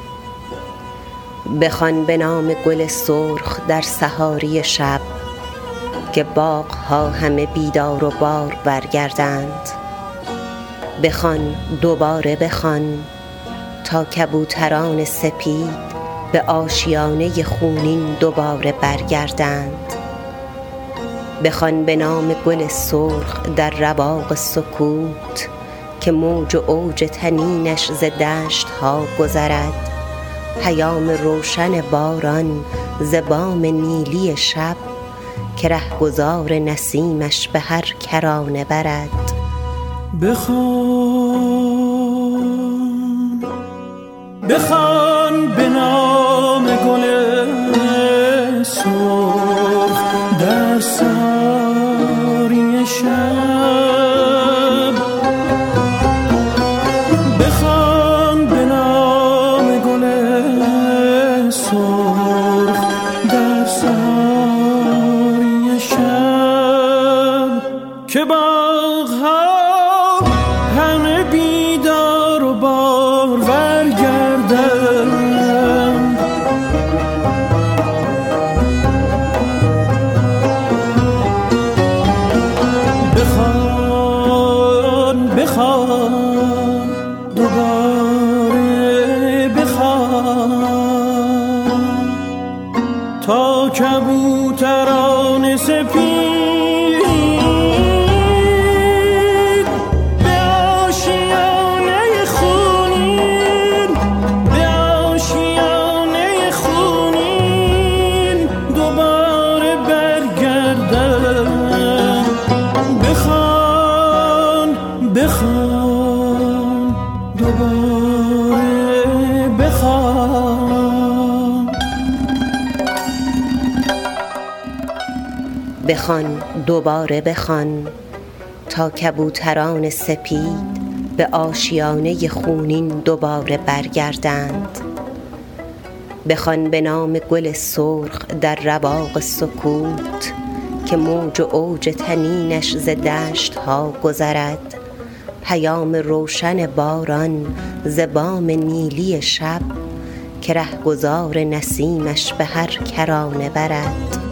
بخوان به نام گل سرخ در سهاری شب که باغ ها همه بیدار و بار برگردند. بخوان دوباره بخوان تا کبوتران سپید به آشیانه خونین دوباره برگردند. بخوان به نام گل سرخ در رواق سکوت که موج و اوج تنینش ز دشت ها گذرد. پیام روشن باران ز بام نیلی شب که رهگذار نسیمش به هر کرانه برد. بخوان بخوان. بخوان دوباره بخوان. تا کبوتران سپید به آشیانه خونین دوباره برگردند. بخوان به نام گل سرخ در رواق سکوت که موج و اوج تنینش ز دشت ها گذرد. پیام روشن باران ز بام نیلی شب که رهگذار نسیمش به هر کرانه برد.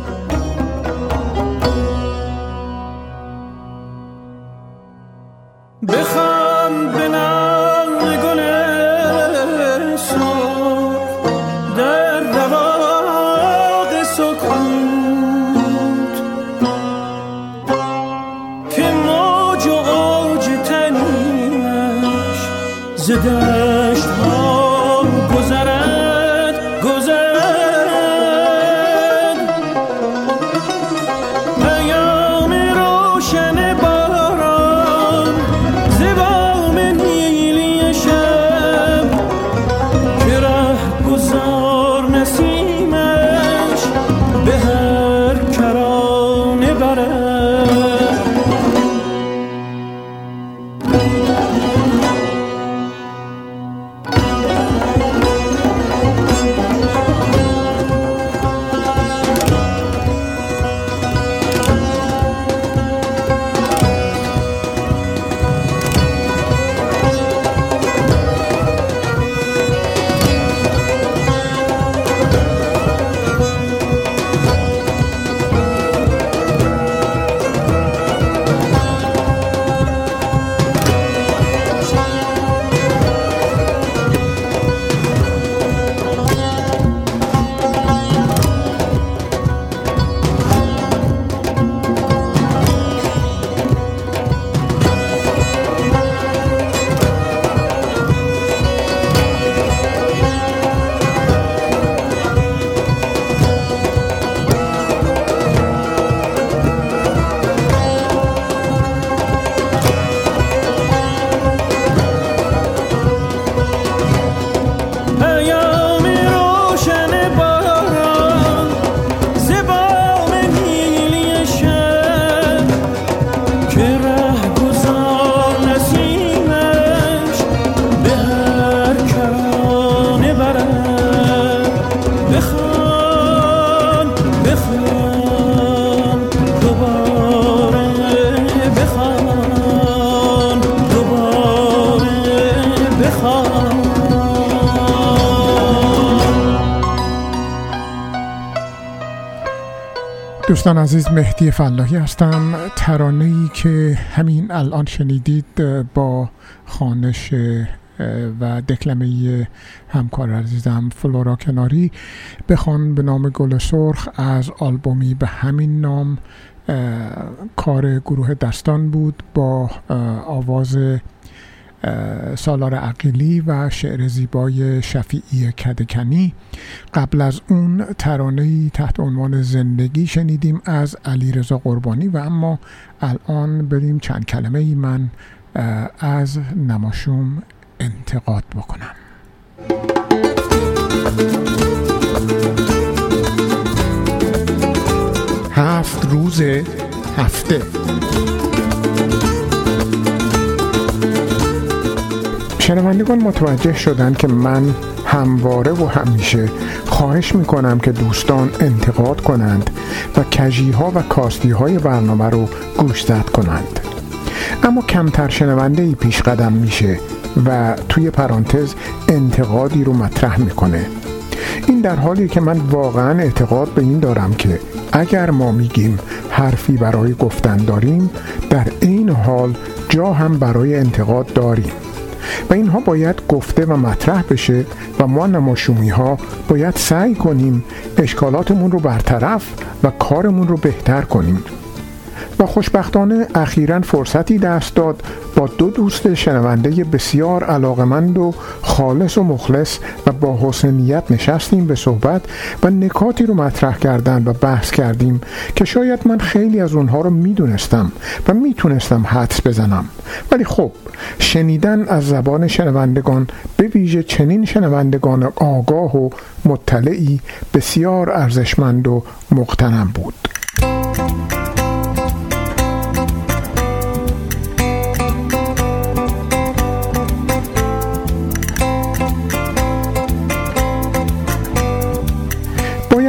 دوستان عزیز مهدی فلاحی هستم. ترانه ای که همین الان شنیدید با خانش و دکلمه همکار عزیزم فلورا کناری. بخوان به نام گل سرخ از آلبومی به همین نام کار گروه دستان بود با آواز سالار عقیلی و شعر زیبای شفیعی کدکنی. قبل از اون ترانه تحت عنوان زندگی شنیدیم از علی رضا قربانی و اما الان بریم چند کلمه ای من از نماشوم انتقاد بکنم. هفت روز هفته. شنوندگان متوجه شدن که من همواره و همیشه خواهش می‌کنم که دوستان انتقاد کنند و کجی ها و کاستی های برنامه رو گوشزد کنند. اما کمتر شنونده ای پیش قدم میشه و توی پرانتز انتقادی رو مطرح می‌کنه. این در حالی که من واقعا اعتقاد به این دارم که اگر ما میگیم حرفی برای گفتن داریم در این حال جا هم برای انتقاد داریم. و اینها باید گفته و مطرح بشه و ما نماشومی ها باید سعی کنیم اشکالاتمون رو برطرف و کارمون رو بهتر کنیم. و خوشبختانه اخیرا فرصتی دست داد با دو دوست شنونده بسیار علاقمند و خالص و مخلص و با حسن نیت نشستیم به صحبت و نکاتی رو مطرح کردن و بحث کردیم که شاید من خیلی از اونها رو می‌دونستم و می‌تونستم حدس بزنم. ولی خب شنیدن از زبان شنوندگان به ویژه چنین شنوندگان آگاه و مطلعی بسیار ارزشمند و مقتنم بود.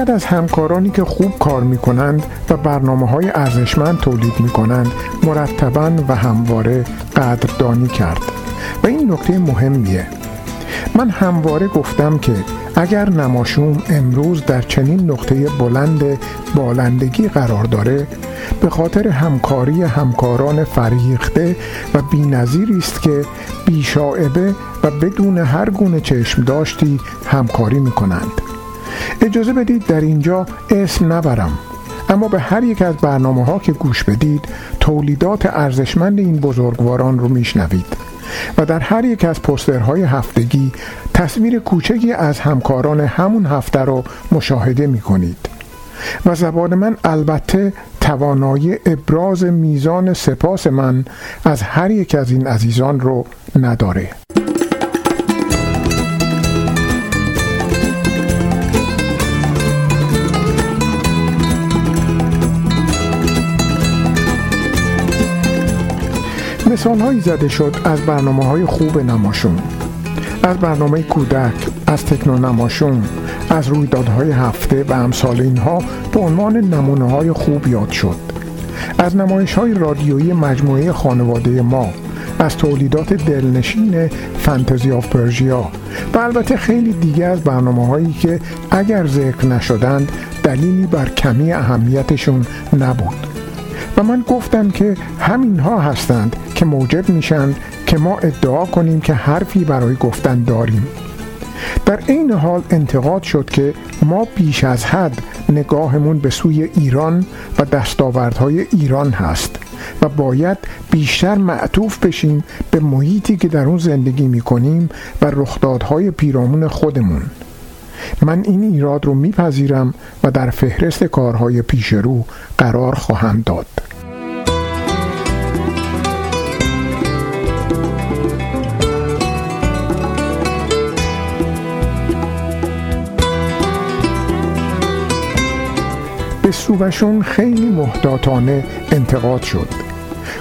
باید از همکارانی که خوب کار می کنند و برنامه های ارزشمند تولید می کنند مرتبا و همواره قدردانی کرد. و این نکته مهمیه. من همواره گفتم که اگر نماشوم امروز در چنین نقطه بلند بالندگی قرار داره به خاطر همکاری همکاران فریخته و بینظیری است که بیشاعبه و بدون هر گونه چشم داشتی همکاری می کنند اجازه بدید در اینجا اسم نبرم. اما به هر یک از برنامه ها که گوش بدید تولیدات ارزشمند این بزرگواران رو میشنوید. و در هر یک از پسترهای هفتگی تصویر کوچکی از همکاران همون هفته رو مشاهده می کنید و زبان من البته توانایی ابراز میزان سپاس من از هر یک از این عزیزان رو نداره. مثال هایی زده شد از برنامه های خوب نماشون از برنامه کودک از تکنو نماشون از رویدادهای هفته و امثال اینها به عنوان نمونه های خوب یاد شد. از نمایش های رادیویی مجموعه خانواده ما از تولیدات دلنشین فانتزی آف پرژیا و البته خیلی دیگه از برنامه هایی که اگر ذکر نشدند دلیلی بر کمی اهمیتشون نبود. و من گفتم که همین ها هستند که موجب میشن که ما ادعا کنیم که حرفی برای گفتن داریم. در این حال انتقاد شد که ما بیش از حد نگاهمون به سوی ایران و دستاوردهای ایران هست و باید بیشتر معطوف بشیم به محیطی که در اون زندگی می کنیم و رخدادهای پیرامون خودمون. من این ایراد رو میپذیرم و در فهرست کارهای پیش رو قرار خواهم داد. سووشون خیلی محتاطانه انتقاد شد.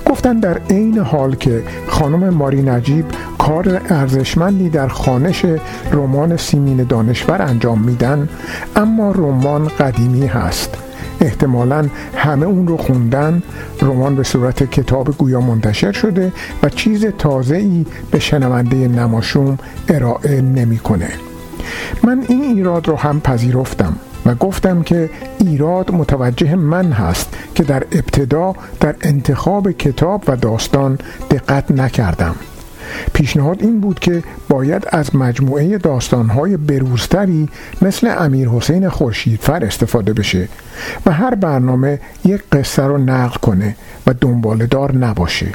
گفتن در عین حال که خانم ماری نجیب کار ارزشمندی در خانش رمان سیمین دانشور انجام میدن اما رمان قدیمی هست. احتمالا همه اون رو خوندن رمان به صورت کتاب گویا منتشر شده و چیز تازه ای به شنونده نماشوم ارائه نمی‌کنه. من این ایراد رو هم پذیرفتم. و گفتم که ایراد متوجه من هست که در ابتدا در انتخاب کتاب و داستان دقت نکردم. پیشنهاد این بود که باید از مجموعه داستانهای بروزتری مثل امیر حسین خورشیدفر استفاده بشه و هر برنامه یک قصه رو نقل کنه و دنبالدار نباشه.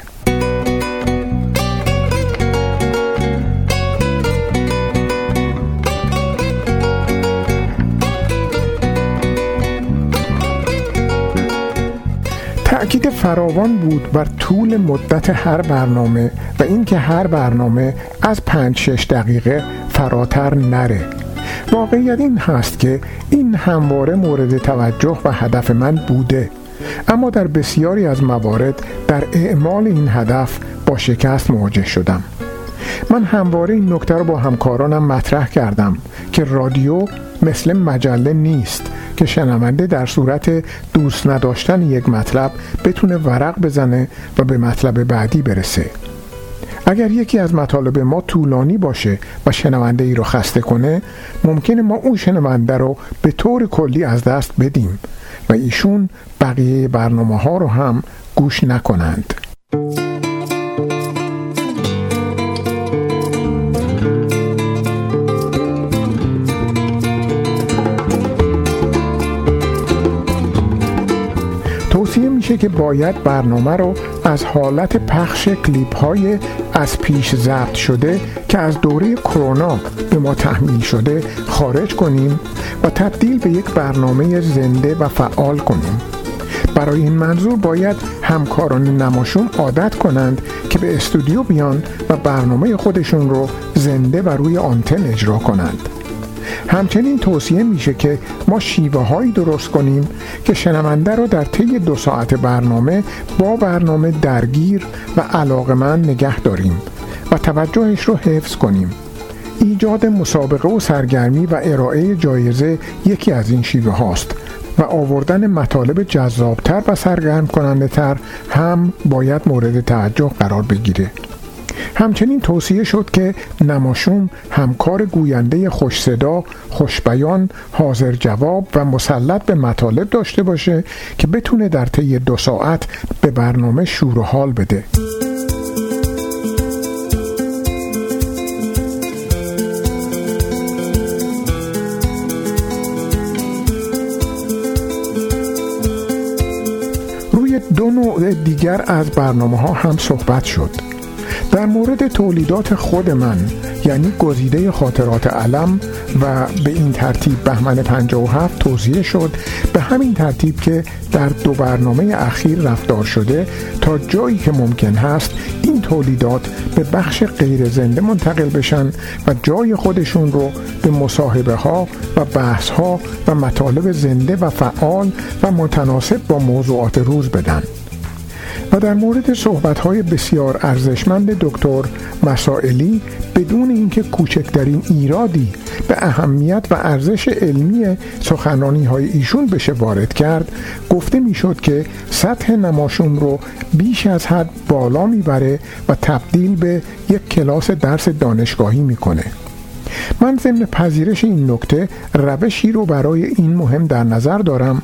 تأکید فراوان بود بر طول مدت هر برنامه و اینکه هر برنامه از پنج شش دقیقه فراتر نره. واقعیت این هست که این همواره مورد توجه و هدف من بوده. اما در بسیاری از موارد در اعمال این هدف با شکست مواجه شدم. من همواره این نکته رو با همکارانم مطرح کردم که رادیو مثل مجله نیست. که شنونده در صورت دوست نداشتن یک مطلب بتونه ورق بزنه و به مطلب بعدی برسه. اگر یکی از مطالب ما طولانی باشه و شنونده ای رو خسته کنه ممکنه ما اون شنونده رو به طور کلی از دست بدیم و ایشون بقیه برنامه ها رو هم گوش نکنند. که باید برنامه رو از حالت پخش کلیپ های از پیش ضبط شده که از دوره کرونا به ما تحمیل شده خارج کنیم و تبدیل به یک برنامه زنده و فعال کنیم. برای این منظور باید همکاران نماشون عادت کنند که به استودیو بیان و برنامه خودشون رو زنده و روی آنتن اجرا کنند. همچنین توصیه میشه که ما شیوه هایی درست کنیم که شنونده رو در طی دو ساعت برنامه با برنامه درگیر و علاقمند نگه داریم و توجهش رو حفظ کنیم. ایجاد مسابقه و سرگرمی و ارائه جایزه یکی از این شیوه هاست و آوردن مطالب جذابتر و سرگرم کننده تر هم باید مورد توجه قرار بگیره. همچنین توصیه شد که نماشوم همکار گوینده خوش صدا، خوشبیان، حاضر جواب و مسلط به مطالب داشته باشه که بتونه در طی دو ساعت به برنامه شور و حال بده. دو نوع دیگر از برنامه ها هم صحبت شد در مورد تولیدات خود من یعنی گزیده خاطرات علم و به این ترتیب بهمن 57 توضیح شد به همین ترتیب که در دو برنامه اخیر رفتار شده تا جایی که ممکن هست این تولیدات به بخش غیر زنده منتقل بشن و جای خودشون رو به مصاحبه ها و بحث ها و مطالب زنده و فعال و متناسب با موضوعات روز بدن. و در مورد صحبت‌های بسیار ارزشمند دکتر مسائلی بدون اینکه کوچکترین ایرادی به اهمیت و ارزش علمی سخنرانی های ایشون بشه وارد کرد گفته می‌شد که سطح نماشون رو بیش از حد بالا می‌بره و تبدیل به یک کلاس درس دانشگاهی می‌کنه. من ضمن پذیرش این نکته روشی رو برای این مهم در نظر دارم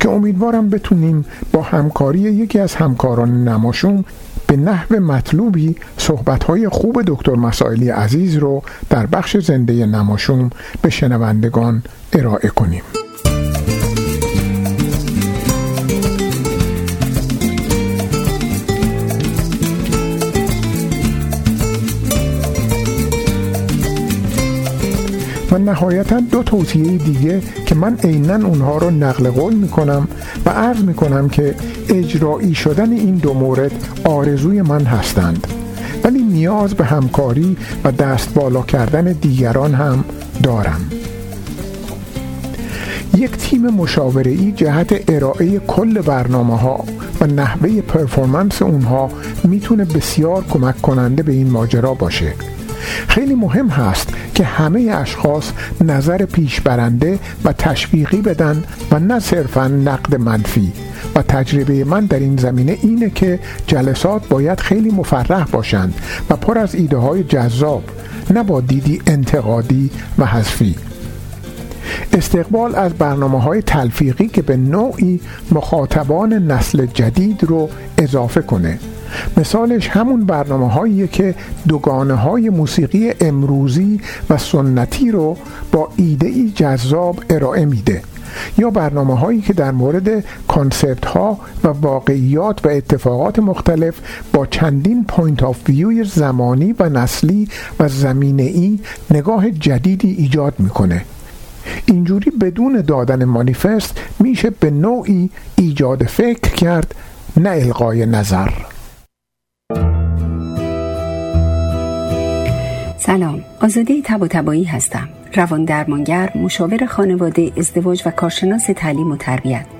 که امیدوارم بتونیم با همکاری یکی از همکاران نماشوم به نحو مطلوبی صحبتهای خوب دکتر مسائلی عزیز رو در بخش زنده نماشوم به شنوندگان ارائه کنیم. و نهایتا دو توصیه دیگه که من عینا اونها رو نقل قول می‌کنم و عرض می‌کنم که اجرایی شدن این دو مورد آرزوی من هستند. ولی نیاز به همکاری و دست بالا کردن دیگران هم دارم. یک تیم مشاوره جهت ارائه کل برنامه ها و نحوه پرفورمنس اونها می‌تونه بسیار کمک کننده به این ماجرا باشه. خیلی مهم هست که همه اشخاص نظر پیشبرنده و تشویقی بدن و نه صرفا نقد منفی. و تجربه من در این زمینه اینه که جلسات باید خیلی مفرح باشند و پر از ایده های جذاب نه با دیدی انتقادی و حذفی. استقبال از برنامه های تلفیقی که به نوعی مخاطبان نسل جدید رو اضافه کنه. مثالش همون برنامه هایی که دوگانه های موسیقی امروزی و سنتی رو با ایده ای جذاب ارائه میده یا برنامه هایی که در مورد concept ها و واقعیات و اتفاقات مختلف با چندین point of view ی زمانی و نسلی و زمینه ای نگاه جدیدی ایجاد می‌کنه. اینجوری بدون دادن مانیفست میشه به نوعی ایجاد فکر کرد نه القای نظر. سلام آزاده تب و هستم. روان درمانگر مشاور خانواده ازدواج و کارشناس تعلیم و تربیت.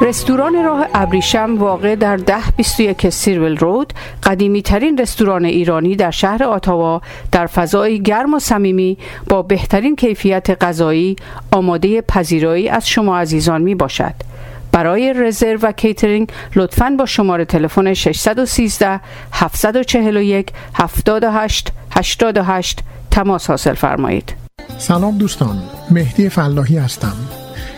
رستوران راه ابریشم واقع در ده 21 سیرول رود قدیمی ترین رستوران ایرانی در شهر آتاوا در فضای گرم و صمیمی با بهترین کیفیت غذایی آماده پذیرایی از شما عزیزان می باشد. برای رزرو و کیترینگ لطفاً با شماره تلفن 613 741 78 88 تماس حاصل فرمایید. سلام دوستان مهدی فلاحی هستم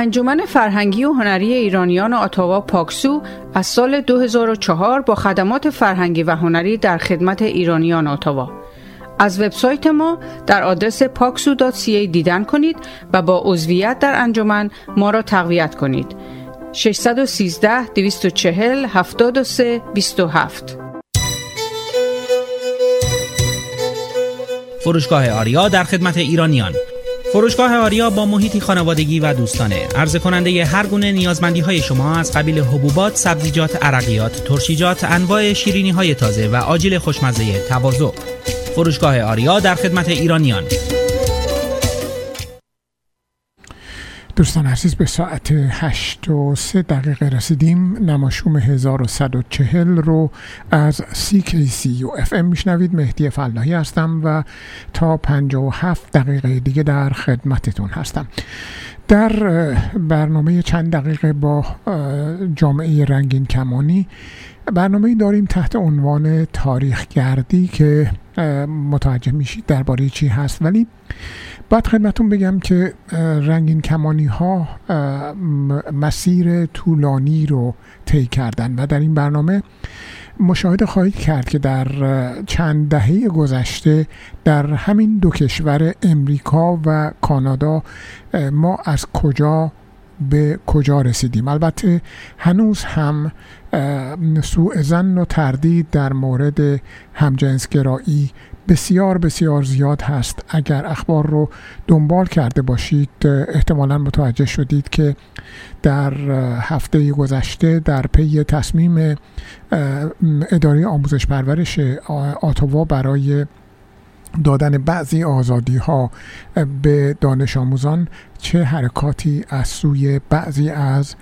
انجمن فرهنگی و هنری ایرانیان آتاوا پاکسو از سال 2004 با خدمات فرهنگی و هنری در خدمت ایرانیان آتاوا از وبسایت ما در آدرس paksu.ca دیدن کنید و با عضویت در انجمن ما را تقویت کنید. 613 240 73 27 فروشگاه آریا در خدمت ایرانیان. فروشگاه آریا با محیطی خانوادگی و دوستانه عرضه کننده هر گونه نیازمندی های شما از قبیل حبوبات، سبزیجات، عرقیات، ترشیجات، انواع شیرینی های تازه و آجیل خوشمزه تواضع. فروشگاه آریا در خدمت ایرانیان دوستان عزیز به ساعت 8 و 3 دقیقه رسیدیم. نماشوم 1140 رو از CKCU FM میشنوید. مهدی فلاحی هستم و تا 57 دقیقه دیگه در خدمتتون هستم. در برنامه چند دقیقه با جامعه رنگین کمانی برنامه داریم تحت عنوان تاریخ گردی که متوجه میشید درباره چی هست. ولی باید خدمتون بگم که رنگین کمانی ها مسیر طولانی رو طی کردن و در این برنامه مشاهده خواهید کرد که در چند دهه گذشته در همین دو کشور امریکا و کانادا ما از کجا به کجا رسیدیم. البته هنوز هم سوء زن و تردید در مورد همجنسگرایی بسیار بسیار زیاد هست. اگر اخبار رو دنبال کرده باشید احتمالا متوجه شدید که در هفته گذشته در پی تصمیم اداره آموزش پرورش آتوا برای دادن بعضی آزادی ها به دانش آموزان چه حرکاتی از سوی بعضی از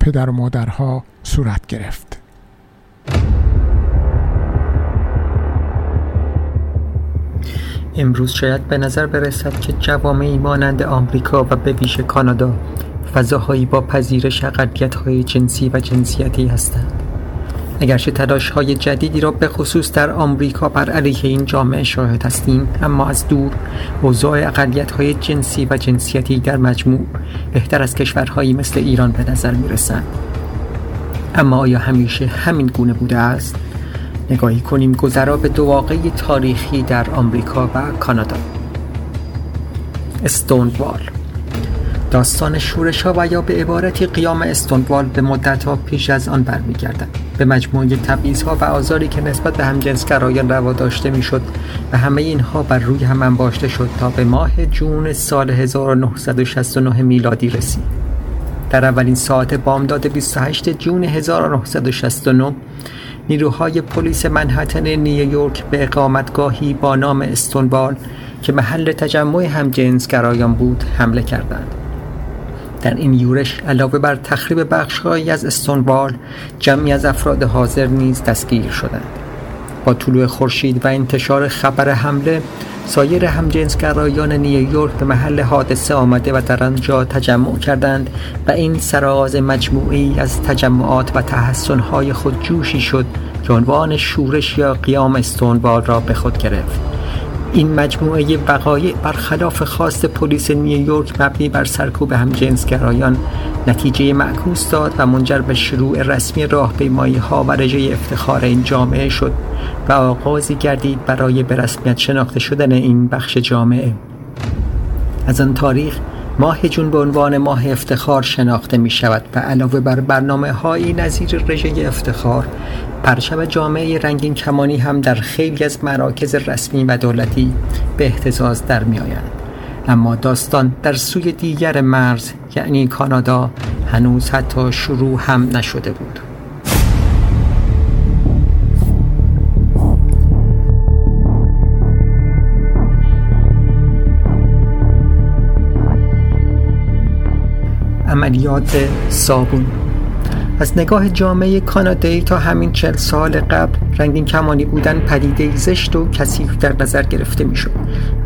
پدر و مادرها صورت گرفت. امروز شاید به نظر برسد که جوامعی مانند آمریکا و به ویژه کانادا فضاهایی با پذیرش های جنسی و جنسیتی هستند. اگرچه تلاش های جدیدی را به خصوص در آمریکا بر علیه این جامعه شاهد هستیم اما از دور اوضاع اقلیت های جنسی و جنسیتی در مجموع بهتر از کشورهایی مثل ایران به نظر می رسند اما آیا همیشه همین گونه بوده است؟ نگاهی کنیم گذرا به دو واقعی تاریخی در آمریکا و کانادا. استونوال. داستان شورش ها و یا به عبارتی قیام استونوال به مدت ها پیش از آن برمیگردد. به مجموعه تبعیض ها و آزاری که نسبت به همجنسگرایان روا داشته می‌شد و همه اینها بر روی هم انباشته شد تا به ماه جون سال 1969 میلادی رسید. در اولین ساعت بامداد 28 جون 1969 نیروهای پلیس منحتن نیویورک به اقامتگاهی با نام استونبال که محل تجمع همجنسگرایان بود حمله کردند. در این یورش علاوه بر تخریب بخشهایی از استونبال جمعی از افراد حاضر نیز دستگیر شدند. با طلوع خورشید و انتشار خبر حمله سایر همجنسگرایان نیویورک به محل حادثه آمده و در آنجا تجمع کردند و این سرآغاز مجموعی از تجمعات و تحسنهای خود جوشی شد که عنوان شورش یا قیام استونبال را به خود گرفت. این مجموعه وقایع برخلاف خواست پلیس نیویورک مبنی بر سرکوب همجنسگرایان نتیجه معکوس داد و منجر به شروع رسمی راهپیمایی ها و رژه افتخار این جامعه شد و آغازی گردید برای به رسمیت شناخته شدن این بخش جامعه. از آن تاریخ ماه جون به عنوان ماه افتخار شناخته می شود و علاوه بر برنامه هایی نظیر رژه افتخار پرچم جامعه رنگین کمانی هم در خیلی از مراکز رسمی و دولتی به احتزاز در می آید. اما داستان در سوی دیگر مرز یعنی کانادا هنوز حتی شروع هم نشده بود عملیات صابون. از نگاه جامعه کانادایی تا همین چل سال قبل رنگین کمانی بودن پدیده زشت و کثیف در نظر گرفته می‌شد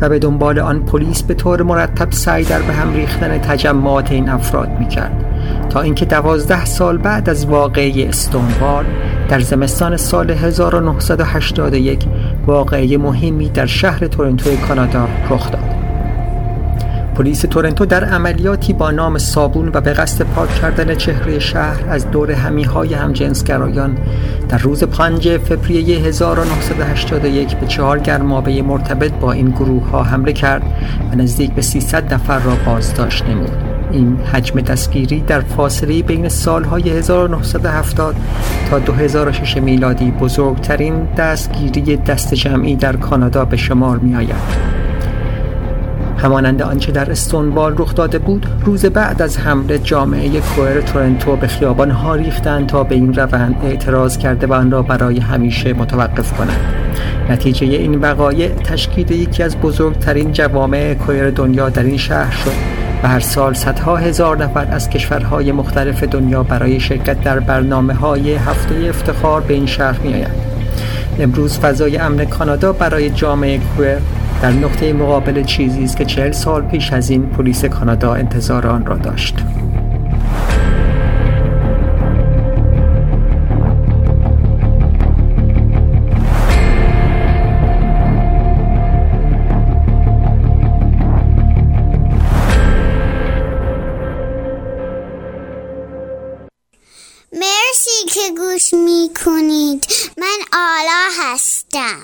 و به دنبال آن پلیس به طور مرتب سعی در به هم ریختن تجمعات این افراد می‌کرد. تا اینکه دوازده سال بعد از واقعه استونوال در زمستان سال 1981 واقعه مهمی در شهر تورنتو کانادا رخ داد. پلیس تورنتو در عملیاتی با نام صابون و به قصد پاک کردن چهره شهر از دور همیهای همجنسگرایان در روز 5 فوریه 1981 به چهار گرمابه مرتبط با این گروه ها حمله کرد و نزدیک به 300 نفر را بازداشت نمود این حجم دستگیری در فاصله بین سالهای 1970 تا 2006 میلادی بزرگترین دستگیری دست جمعی در کانادا به شمار می آید. همانند آنچه در استونوال رخ داده بود روز بعد از حمله جامعه کوئر تورنتو به خیابان ها ریختند تا به این روند اعتراض کرده و آن را برای همیشه متوقف کنند نتیجه این وقایع تشکیل یکی از بزرگترین جوامع کوئر دنیا در این شهر شد و هر سال صدها هزار نفر از کشورهای مختلف دنیا برای شرکت در برنامه های هفته افتخار به این شهر می آیند. امروز فضای امن کانادا برای جامعه کوئر در نقطه مقابل چیزی است که چهل سال پیش از این پلیس کانادا انتظار آن را داشت. مرسی که گوش می من آلا هستم.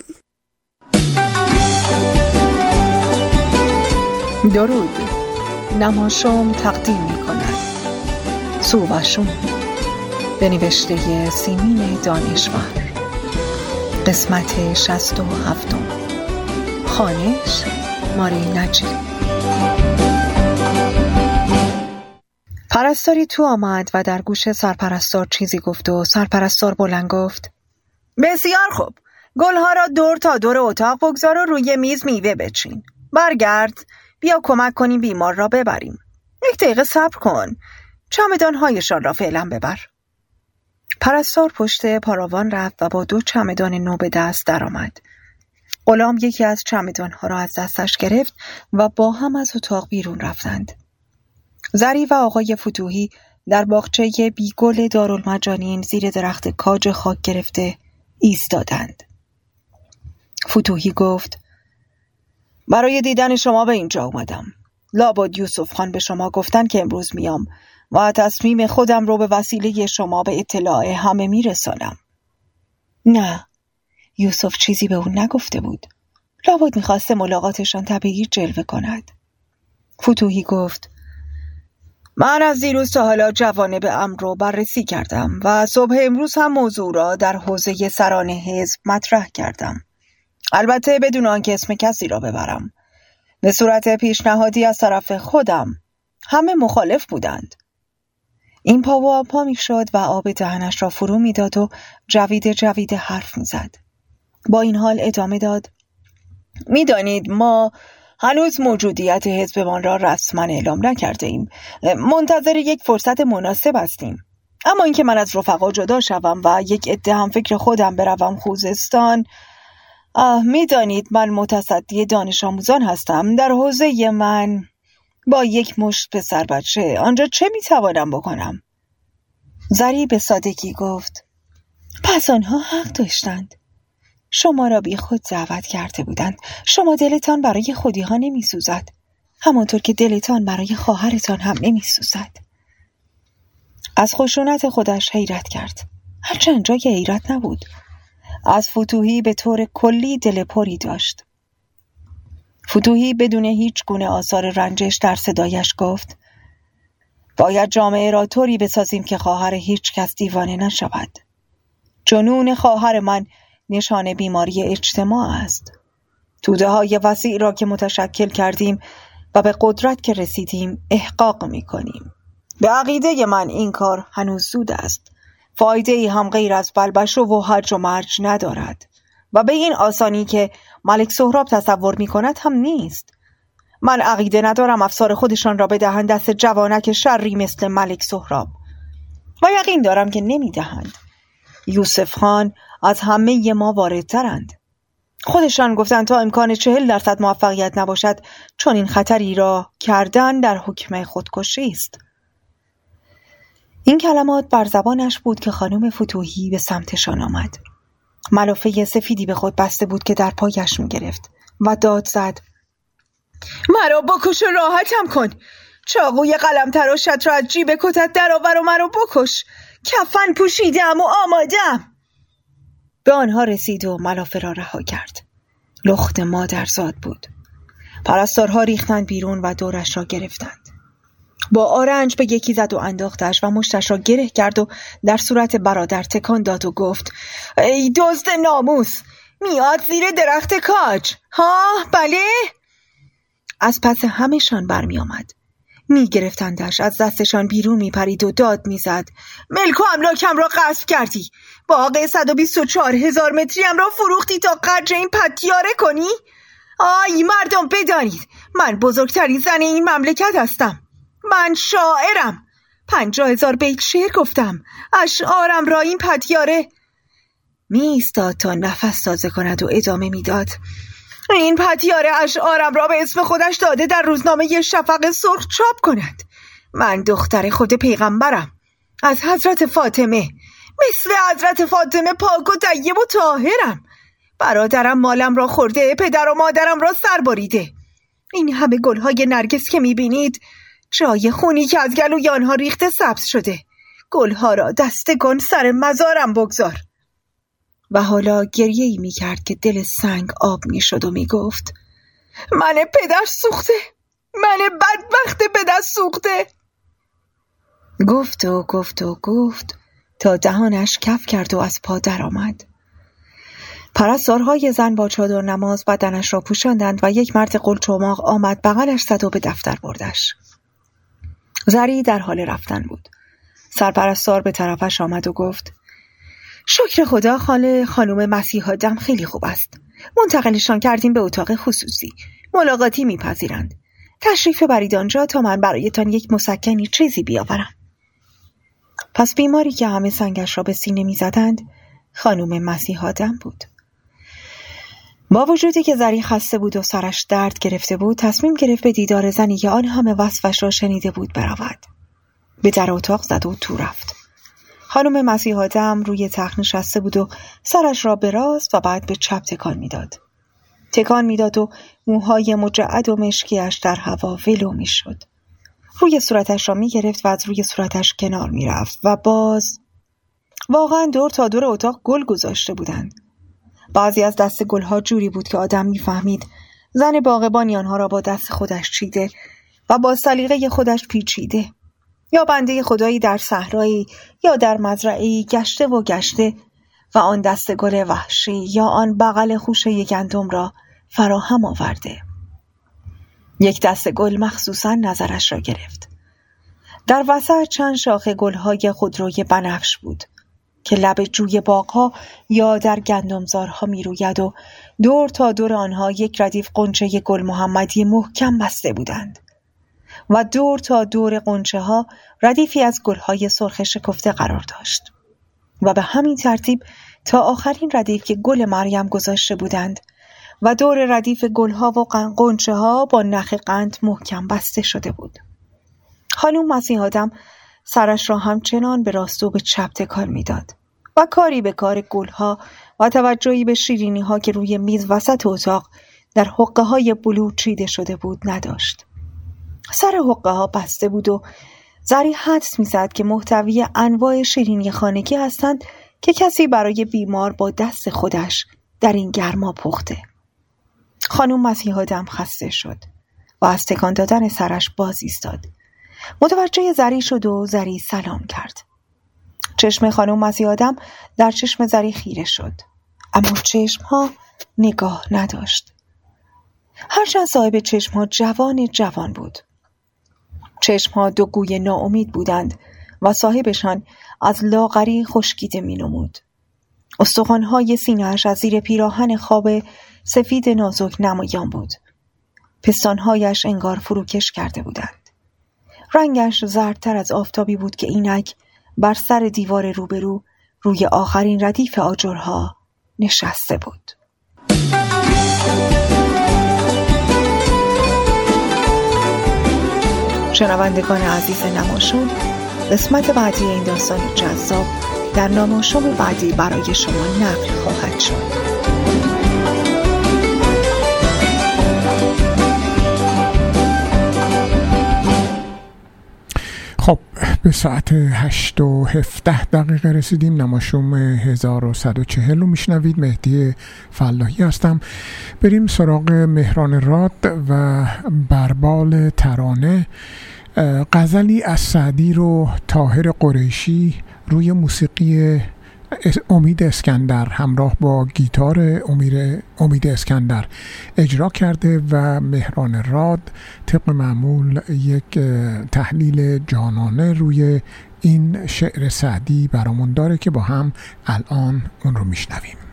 درود نماشوم تقدیم می کند سوبشون به نوشته سیمین دانشور. قسمت شست و هفتم. خانش ماری نجی. پرستاری تو آمد و در گوش سرپرستار چیزی گفت و سرپرستار بلند گفت بسیار خوب. گلها را دور تا دور اتاق بگذار و روی میز میوه بچین. برگرد. بیا کمک کنیم بیمار را ببریم. یک دقیقه صبر کن. چمدانهایشان را فعلا ببر. پرستار پشت پاراوان رفت و با دو چمدان نو به دست درآمد. غلام یکی از چمدانها را از دستش گرفت و با هم از اتاق بیرون رفتند. زری و آقای فتوهی در باغچه بیگل دارالمجانین زیر درخت کاج خاک گرفته ایستادند. فتوهی گفت برای دیدن شما به اینجا اومدم. لابد یوسف خان به شما گفتن که امروز میام و تصمیم خودم رو به وسیله شما به اطلاع همه میرسانم. نه. یوسف چیزی به اون نگفته بود. لابد می‌خواسته ملاقاتشان طبیعی جلوه کند. فتوهی گفت من از دیروز تا حالا به امر رو بررسی کردم و صبح امروز هم موضوع را در حوزه سران حزب مطرح کردم. البته بدون آنکه اسم کسی را ببرم. به صورت پیشنهادی از طرف خودم همه مخالف بودند. این پا و پا می شد و آب دهنش را فرو می‌داد و جوید جوید حرف می‌زد. با این حال ادامه داد می‌دانید ما هنوز موجودیت حزبمان را رسما اعلام نکرده ایم منتظر یک فرصت مناسب هستیم. اما اینکه من از رفقا جدا شوم و یک عده هم فکر خودم بروم خوزستان می‌دانید من متصدی دانش آموزان هستم. در حوزه من با یک مشت پسر بچه آنجا چه می‌توانم بکنم؟ زری به سادگی گفت پس آنها حق داشتند. شما را بی خود دعوت کرده بودند. شما دلتان برای خودی ها نمی سوزد همانطور که دلتان برای خواهرتان هم نمی سوزد از خشونت خودش حیرت کرد. هرچند جای حیرت نبود. از فتوهی به طور کلی دل پری داشت. فتوهی بدون هیچ گونه آثار رنجش در صدایش گفت باید جامعه را طوری بسازیم که خواهر هیچ کس دیوانه نشود. جنون خواهر من نشان بیماری اجتماع است. توده های وسیع را که متشکل کردیم و به قدرت که رسیدیم احقاق می کنیم به عقیده من این کار هنوز زود است. فایده ای هم غیر از بلبشو و هرج و مرج ندارد. و به این آسانی که ملک سهراب تصور می کند هم نیست. من عقیده ندارم افسار خودشان را بدهند دست جوانک شری مثل ملک سهراب. و یقین دارم که نمی‌دهند. یوسف خان از همه ما واردترند. خودشان گفتند تا امکان چهل درصد موفقیت نباشد چون این خطری را کردن در حکم خودکشی است. این کلمات بر زبانش بود که خانم فتوحی به سمتشان آمد. ملافه سفیدی به خود بسته بود که در پایش می گرفت و داد زد. مرا بکش و راحتم کن. چاقوی قلم تراشت را از جیب کتت درآور و مرا بکش. کفن پوشیدم و آمادم. به آنها رسید و ملافه را رها کرد. لخت مادرزاد بود. پرستارها ریختند بیرون و دورش را گرفتند. با آرنج به یکی زد و انداختش و مشتش را گره کرد و در صورت برادر تکان داد و گفت ای دزد ناموس میاد زیر درخت کاج. ها بله؟ از پس همهشان برمی آمد می گرفتندش از دستشان بیرون می پرید و داد می زد ملک و املاکم را غصب کردی باقی 124 هزار متریم را فروختی تا قدر این پتیاره کنی؟ آی مردم بدانید من بزرگترین زن این مملکت هستم. من شاعرم. پنجاه هزار بیت شعر گفتم. اشعارم را این پتیاره می تا نفس تازه کند و ادامه می‌داد. این پتیاره اشعارم را به اسم خودش داده در روزنامه شفق سرخ چاپ کند. من دختر خود پیغمبرم. از حضرت فاطمه. مثل حضرت فاطمه پاک و طیب و طاهرم. برادرم مالم را خورده پدر و مادرم را سر بریده این همه گلهای نرگس که می‌بینید جای خونی که از گلوی آنها ریخته سبز شده. گلها را دستگان سر مزارم بگذار. و حالا گریه ای می کرد که دل سنگ آب می شد و می گفت من پدر سوخته من بدبخت پدر سوخته. گفت و گفت و گفت تا دهانش کف کرد و از پا درآمد. پرستارهای زن با چادر نماز بدنش را پوشاندند و یک مرد قلچماق آمد بغلش زد و به دفتر بردش. زری در حال رفتن بود. سرپرستار به طرفش آمد و گفت شکر خدا خاله خانم مسیحا دم خیلی خوب است. منتقلشان کردیم به اتاق خصوصی. ملاقاتی میپذیرند. تشریف برید آنجا تا من برایتان یک مسکنی چیزی بیاورم. پس بیماری که همه سنگش را به سینه می‌زدند خانم مسیحا دم بود. با وجودی که زری خسته بود و سرش درد گرفته بود تصمیم گرفت به دیدار زنی که آن همه وصفش را شنیده بود برود. به در اتاق زد و تو رفت. خانم مسیحا دم روی تخت نشسته بود و سرش را به راست و بعد به چپ تکان می‌داد. تکان می‌داد و موهای مجعد و مشکیش در هوا ولو می‌شد. روی صورتش را می‌گرفت و از روی صورتش کنار می‌رفت و باز واقعا دور تا دور اتاق گل گذاشته بودند. بعضی از دست گلها جوری بود که آدم می‌فهمید. زن باغبانی آنها را با دست خودش چیده و با سلیقه خودش پیچیده. یا بنده خدایی در صحرایی یا در مزرعهای گشته و گشته و آن دست گل وحشی یا آن بغل خوشه گندم را فراهم آورده. یک دست گل مخصوصا نظرش را گرفت. در وسط چند شاخه گلهای خودروی بنفش بود. که لب جوی باغها یا در گندمزارها می روید و دور تا دور آنها یک ردیف قنچه گل محمدی محکم بسته بودند. و دور تا دور قنچه ها ردیفی از گلهای سرخ شکفته قرار داشت. و به همین ترتیب تا آخرین ردیف که گل مریم گذاشته بودند و دور ردیف گلها و قنچه ها با نخ قند محکم بسته شده بود. خانوم مسیح آدم سرش را همچنان به راست به چپ تکان می‌داد. و کاری به کار گلها و توجهی به شیرینی ها که روی میز وسط اتاق در حقه های بلو چیده شده بود نداشت. سر حقه ها بسته بود و زری حدس می‌زد که محتوی انواع شیرینی خانگی هستند که کسی برای بیمار با دست خودش در این گرما پخته. خانم مسیح آدم خسته شد و از تکان دادن سرش باز ایستاد متوجه زری شد و زری سلام کرد. چشم خانم مسیح آدم در چشم زری خیره شد اما چشم ها نگاه نداشت هرچند صاحب چشم ها جوان جوان بود چشمها دو گوی ناامید بودند و صاحبشان از لاغری خشکیده می نمود. استخوانهای سینهاش از زیر پیراهن خواب سفید نازک نمایان بود. پستانهایش انگار فروکش کرده بودند. رنگش زردتر از آفتابی بود که اینک بر سر دیوار روبرو روی آخرین ردیف آجرها نشسته بود. شنوندگان عزیز نماشون قسمت بعدی این داستان جذاب در نماشوم بعدی برای شما نقل خواهد شد خب به ساعت 8 و 17 دقیقه رسیدیم. نماشوم 1140 رو میشنوید. مهدی فلاحی هستم. بریم سراغ مهران راد و بربال ترانه. غزلی از سعدی رو تاهر قریشی روی موسیقی امید اسکندر همراه با گیتار امید اسکندر اجرا کرده و مهران راد طبق معمول یک تحلیل جانانه روی این شعر سعدی برامون داره که با هم الان اون رو میشنویم.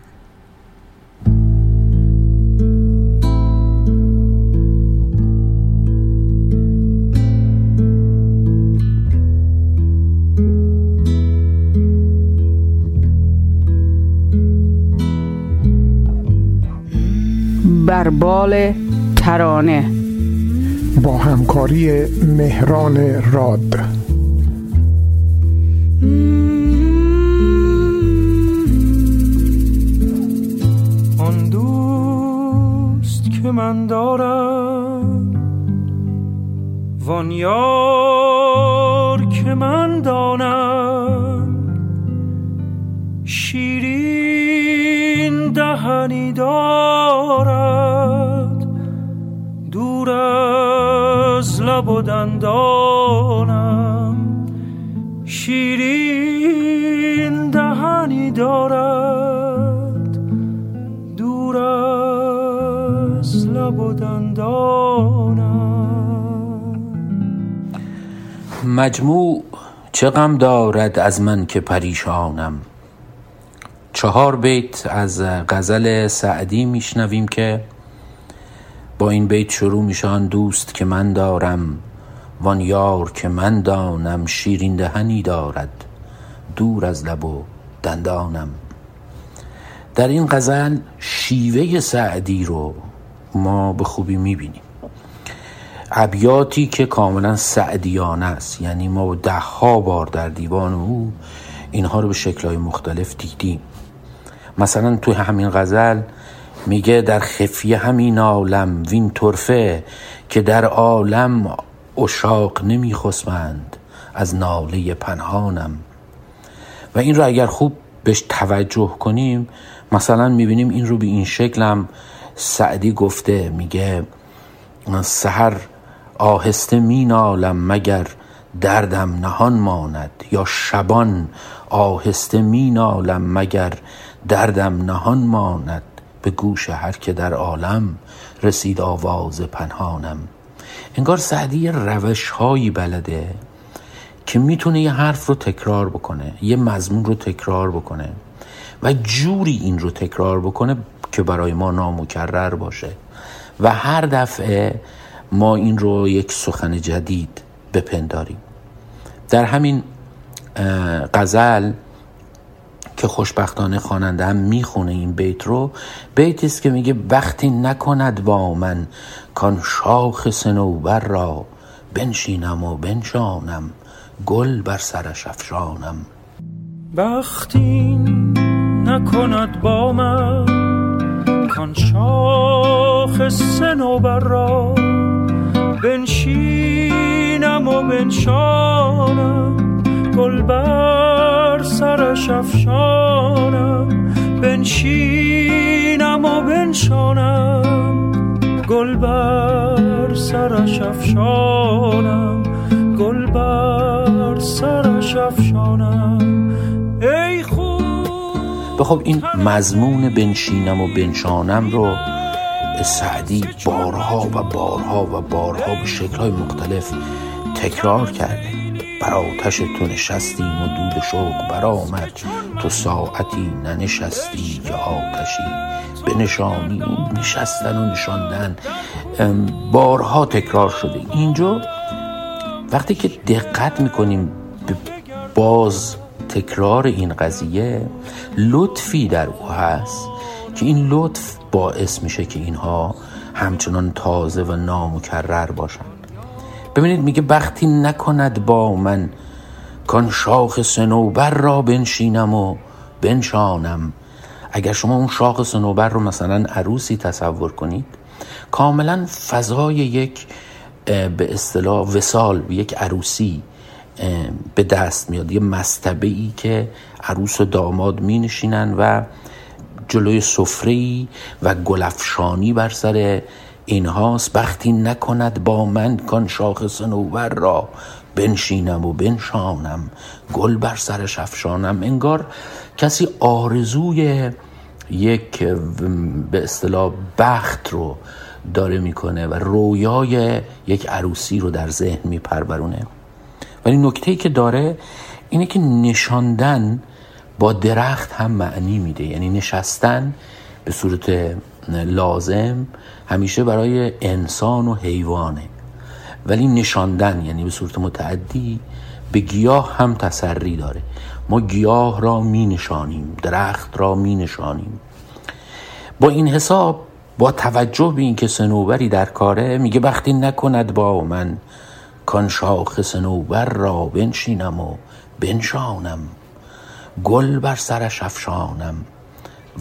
بربال ترانه. با همکاری مهران راد. آن دوست که من دارم وان یار که من دانم. شیرین دهنی دارد. دور از لب و دندانم شیرین دهنی دارد. دور از لب و دندانم. مجموع چه غم دارد از من که پریشانم؟ چهار بیت از غزل سعدی میشنویم که با این بیت شروع میشه آن دوست که من دارم وان یار که من دانم شیرین دهنی دارد دور از لب و دندانم. در این غزل شیوه سعدی رو ما به خوبی می‌بینیم. ابیاتی که کاملا سعدیانه است یعنی ما ده ها بار در دیوان او اینها رو به شکلهای مختلف دیدیم. مثلا تو همین غزل میگه در خفیه همین عالم وین طرفه که در عالم اشاق نمیخسمند از ناله پنهانم. و این رو اگر خوب بهش توجه کنیم مثلا می‌بینیم این رو به این شکلم سعدی گفته میگه سهر آهسته مینالم مگر دردم نهان ماند یا شبان آهسته مینالم مگر دردم نهان ماند به گوش هر که در عالم رسید آواز پنهانم. انگار سعدی روش هایی بلده که می‌تونه یه حرف رو تکرار بکنه یه مضمون رو تکرار بکنه و جوری این رو تکرار بکنه که برای ما نامکرر باشه. و هر دفعه ما این رو یک سخن جدید بپنداریم. در همین غزل که خوشبختانه خواننده هم می‌خونه این بیت رو. بیتی است که میگه وقتی نکند با من کان شاخ سنوبر را بنشینم و بنشانم گل بر سرش افشانم. وقتی نکند با من کان شاخ سنوبر را بنشینم و بنشانم گل بر سرش افشانم بنشینم و بنشانم. گل بر سرش افشانم گل بر سرش افشانم ای خوب خب این مضمون بنشینم و بنشانم رو سعدی بارها و بارها و بارها به شکلهای مختلف تکرار کرده. بر آتش تو نشستیم و دود شوق برآمد. تو ساعتی ننشستی که آتشی بنشانی نشستن و نشاندن. بارها تکرار شده. اینجا وقتی که دقت می‌کنیم باز تکرار این قضیه لطفی در او هست که این لطف باعث میشه که اینها همچنان تازه و نامکرر باشن ببینید میگه وقتی نکند با من کان شاخ سنوبر را بنشینم و بنشانم. اگر شما اون شاخ سنوبر رو مثلا عروسی تصور کنید کاملا فضای یک به اصطلاح وسال یک عروسی به دست میاد. یه مستبه ای که عروس و داماد می نشینن و جلوی سفره و گلفشانی بر سر اینهاست وقتی نکند با من کان شاخ سنوبر را. بنشینم و بنشانم گل بر سرش افشانم. انگار کسی آرزوی یک به اصطلاح بخت رو داره می‌کنه و رویای یک عروسی رو در ذهن میپرورونه. ولی نکته که داره اینه که نشاندن با درخت هم معنی میده. یعنی نشستن به صورت لازم همیشه برای انسان و حیوانه. ولی نشاندن یعنی به صورت متعدی به گیاه هم تسری داره. ما گیاه را می نشانیم درخت را می نشانیم. با این حساب با توجه به اینکه سنوبری در کاره میگه وقتی نکند با من کان شاخ سنوبر را بنشینم و بنشانم. گل بر سرش افشانم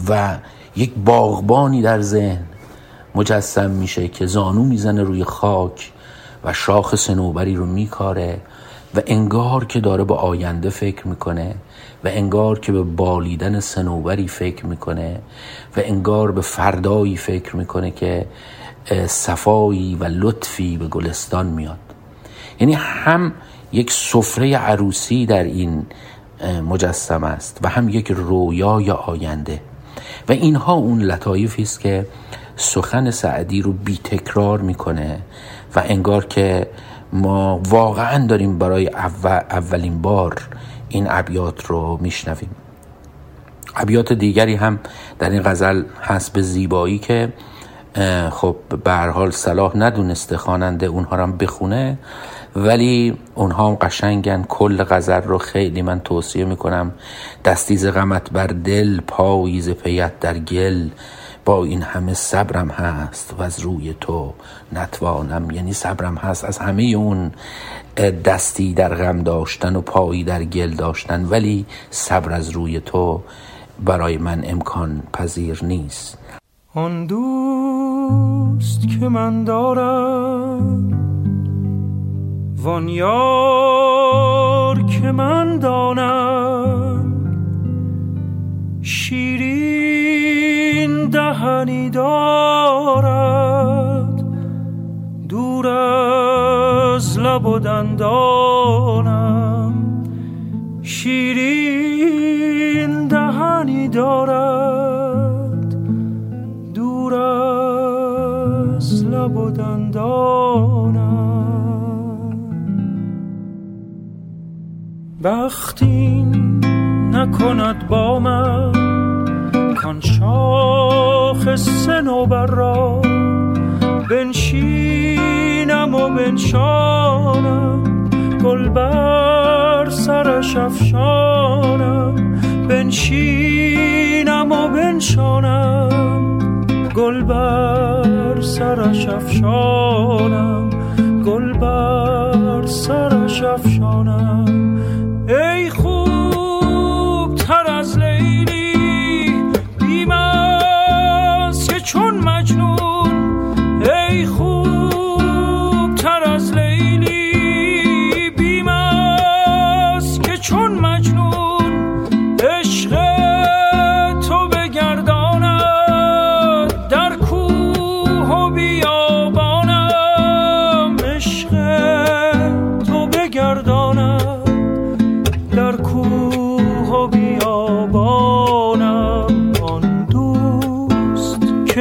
و یک باغبانی در ذهن مجسم میشه که زانو می‌زنه روی خاک و شاخ سنوبری رو میکاره و انگار که داره به آینده فکر می‌کنه و انگار که به بالیدن سنوبری فکر می‌کنه و انگار به فردایی فکر می‌کنه که صفایی و لطفی به گلستان میاد. یعنی هم یک سفره عروسی در این مجسم است و هم یک رویای آینده. و اینها اون لطایفی است که سخن سعدی رو بی تکرار می‌کنه و انگار که ما واقعا داریم برای اولین بار این ابیات رو میشنویم. ابیات دیگری هم در این غزل هست به زیبایی که خب به حال صلاح ندونسته خواننده اونها رو هم بخونه ولی اونها هم قشنگن. کل غزل رو خیلی من توصیه می‌کنم. دستیز غمت بر دل پاییز پیت در گل. با این همه صبرم هست و از روی تو نتوانم یعنی صبرم هست از همه اون دستی در غم داشتن و پایی در گل داشتن ولی صبر از روی تو برای من امکان پذیر نیست. آن دوست که من دارم وان یار که من دانم شیرین دهنی دارد. دور از لب و دندانم شیرین دهنی دارد. دور از لب و دندانم. بختین نکند با من کان شاخ سنوبر را بنشینم و بنشانم. گل بر سرش افشانم. بنشینم و بنشانم. گل بر سرش افشانم. گل بر سرش افشانم. ای خوب تر از لیلی مجنون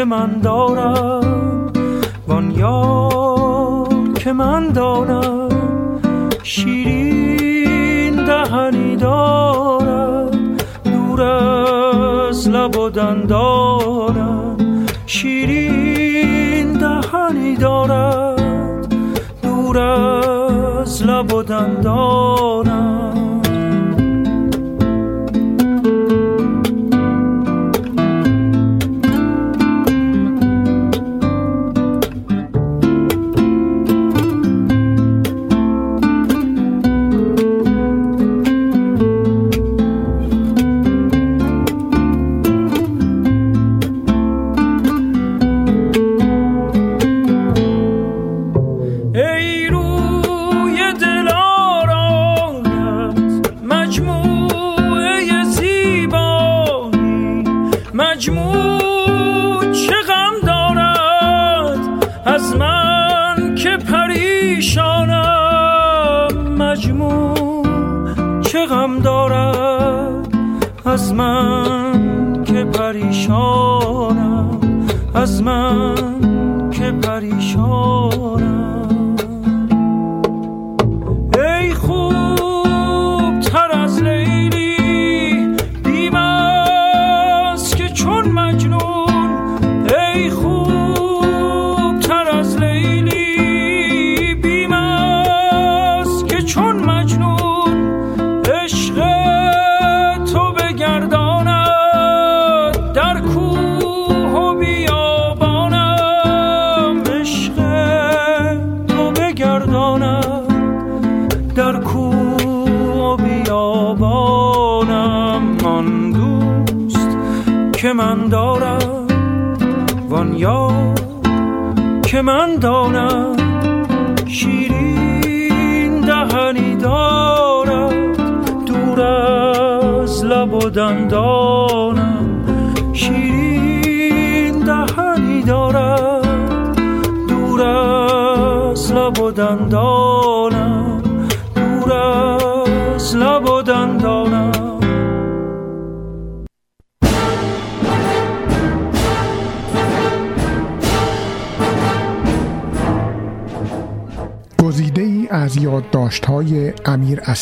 من دارم وان یار که من دانم شیرین دهنی دارد دور از لب و دندانم. شیرین دهنی دارد دور از لب و دندانم.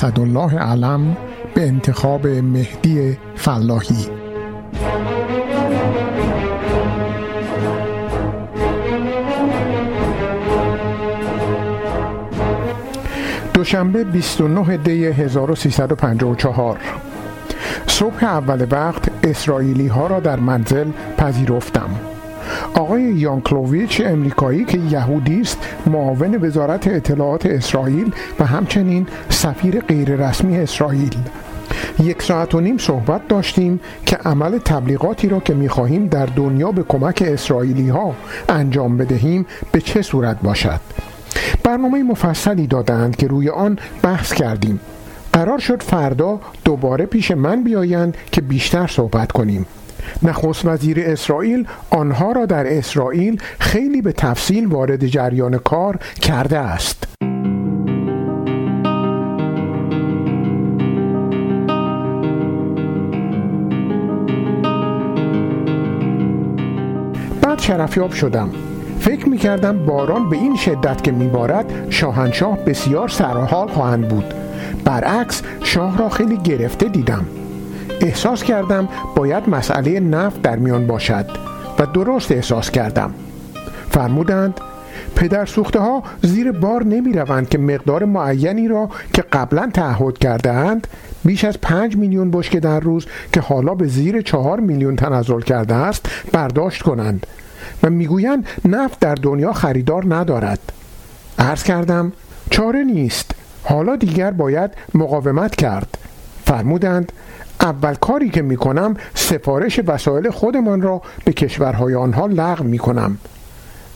اسدالله علم به انتخاب مهدی فلاحی. دوشنبه 29 دی 1354 صبح اول وقت اسرائیلی ها را در منزل پذیرفتم. آقای یانکلوویچ امریکایی که یهودی است معاون وزارت اطلاعات اسرائیل و همچنین سفیر غیررسمی اسرائیل. یک ساعت و نیم صحبت داشتیم که عمل تبلیغاتی را که می‌خواهیم در دنیا به کمک اسرائیلی ها انجام بدهیم به چه صورت باشد؟ برنامه مفصلی دادند که روی آن بحث کردیم. قرار شد فردا دوباره پیش من بیایند که بیشتر صحبت کنیم. نخست وزیر اسرائیل آنها را در اسرائیل خیلی به تفصیل وارد جریان کار کرده است. بعد شرفیاب شدم. فکر می کردم باران به این شدت که می بارد شاهنشاه بسیار سرحال خواهند بود. برعکس شاه را خیلی گرفته دیدم. احساس کردم باید مسئله نفت در میان باشد و درست احساس کردم. فرمودند پدر سوخته ها زیر بار نمی روند که مقدار معینی را که قبلا تعهد کرده اند بیش از پنج میلیون بشکه در روز که حالا به زیر چهار میلیون تنزل کرده است برداشت کنند و می‌گویند نفت در دنیا خریدار ندارد. عرض کردم چاره نیست. حالا دیگر باید مقاومت کرد. فرمودند اول کاری که می کنم سفارش وسایل خودمان را به کشورهای آنها لغو می کنم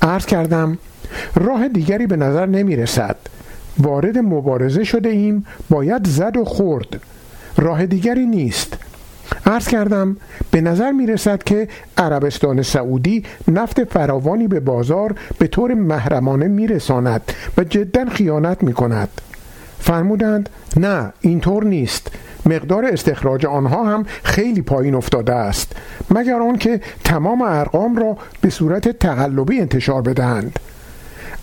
عرض کردم راه دیگری به نظر نمی رسد وارد مبارزه شده ایم باید زد و خورد. راه دیگری نیست. عرض کردم به نظر می رسد که عربستان سعودی نفت فراوانی به بازار به طور محرمانه می رساند و جدا خیانت می کند فرمودند نه اینطور نیست. مقدار استخراج آنها هم خیلی پایین افتاده است مگر آنکه تمام ارقام را به صورت تقلبی انتشار بدهند.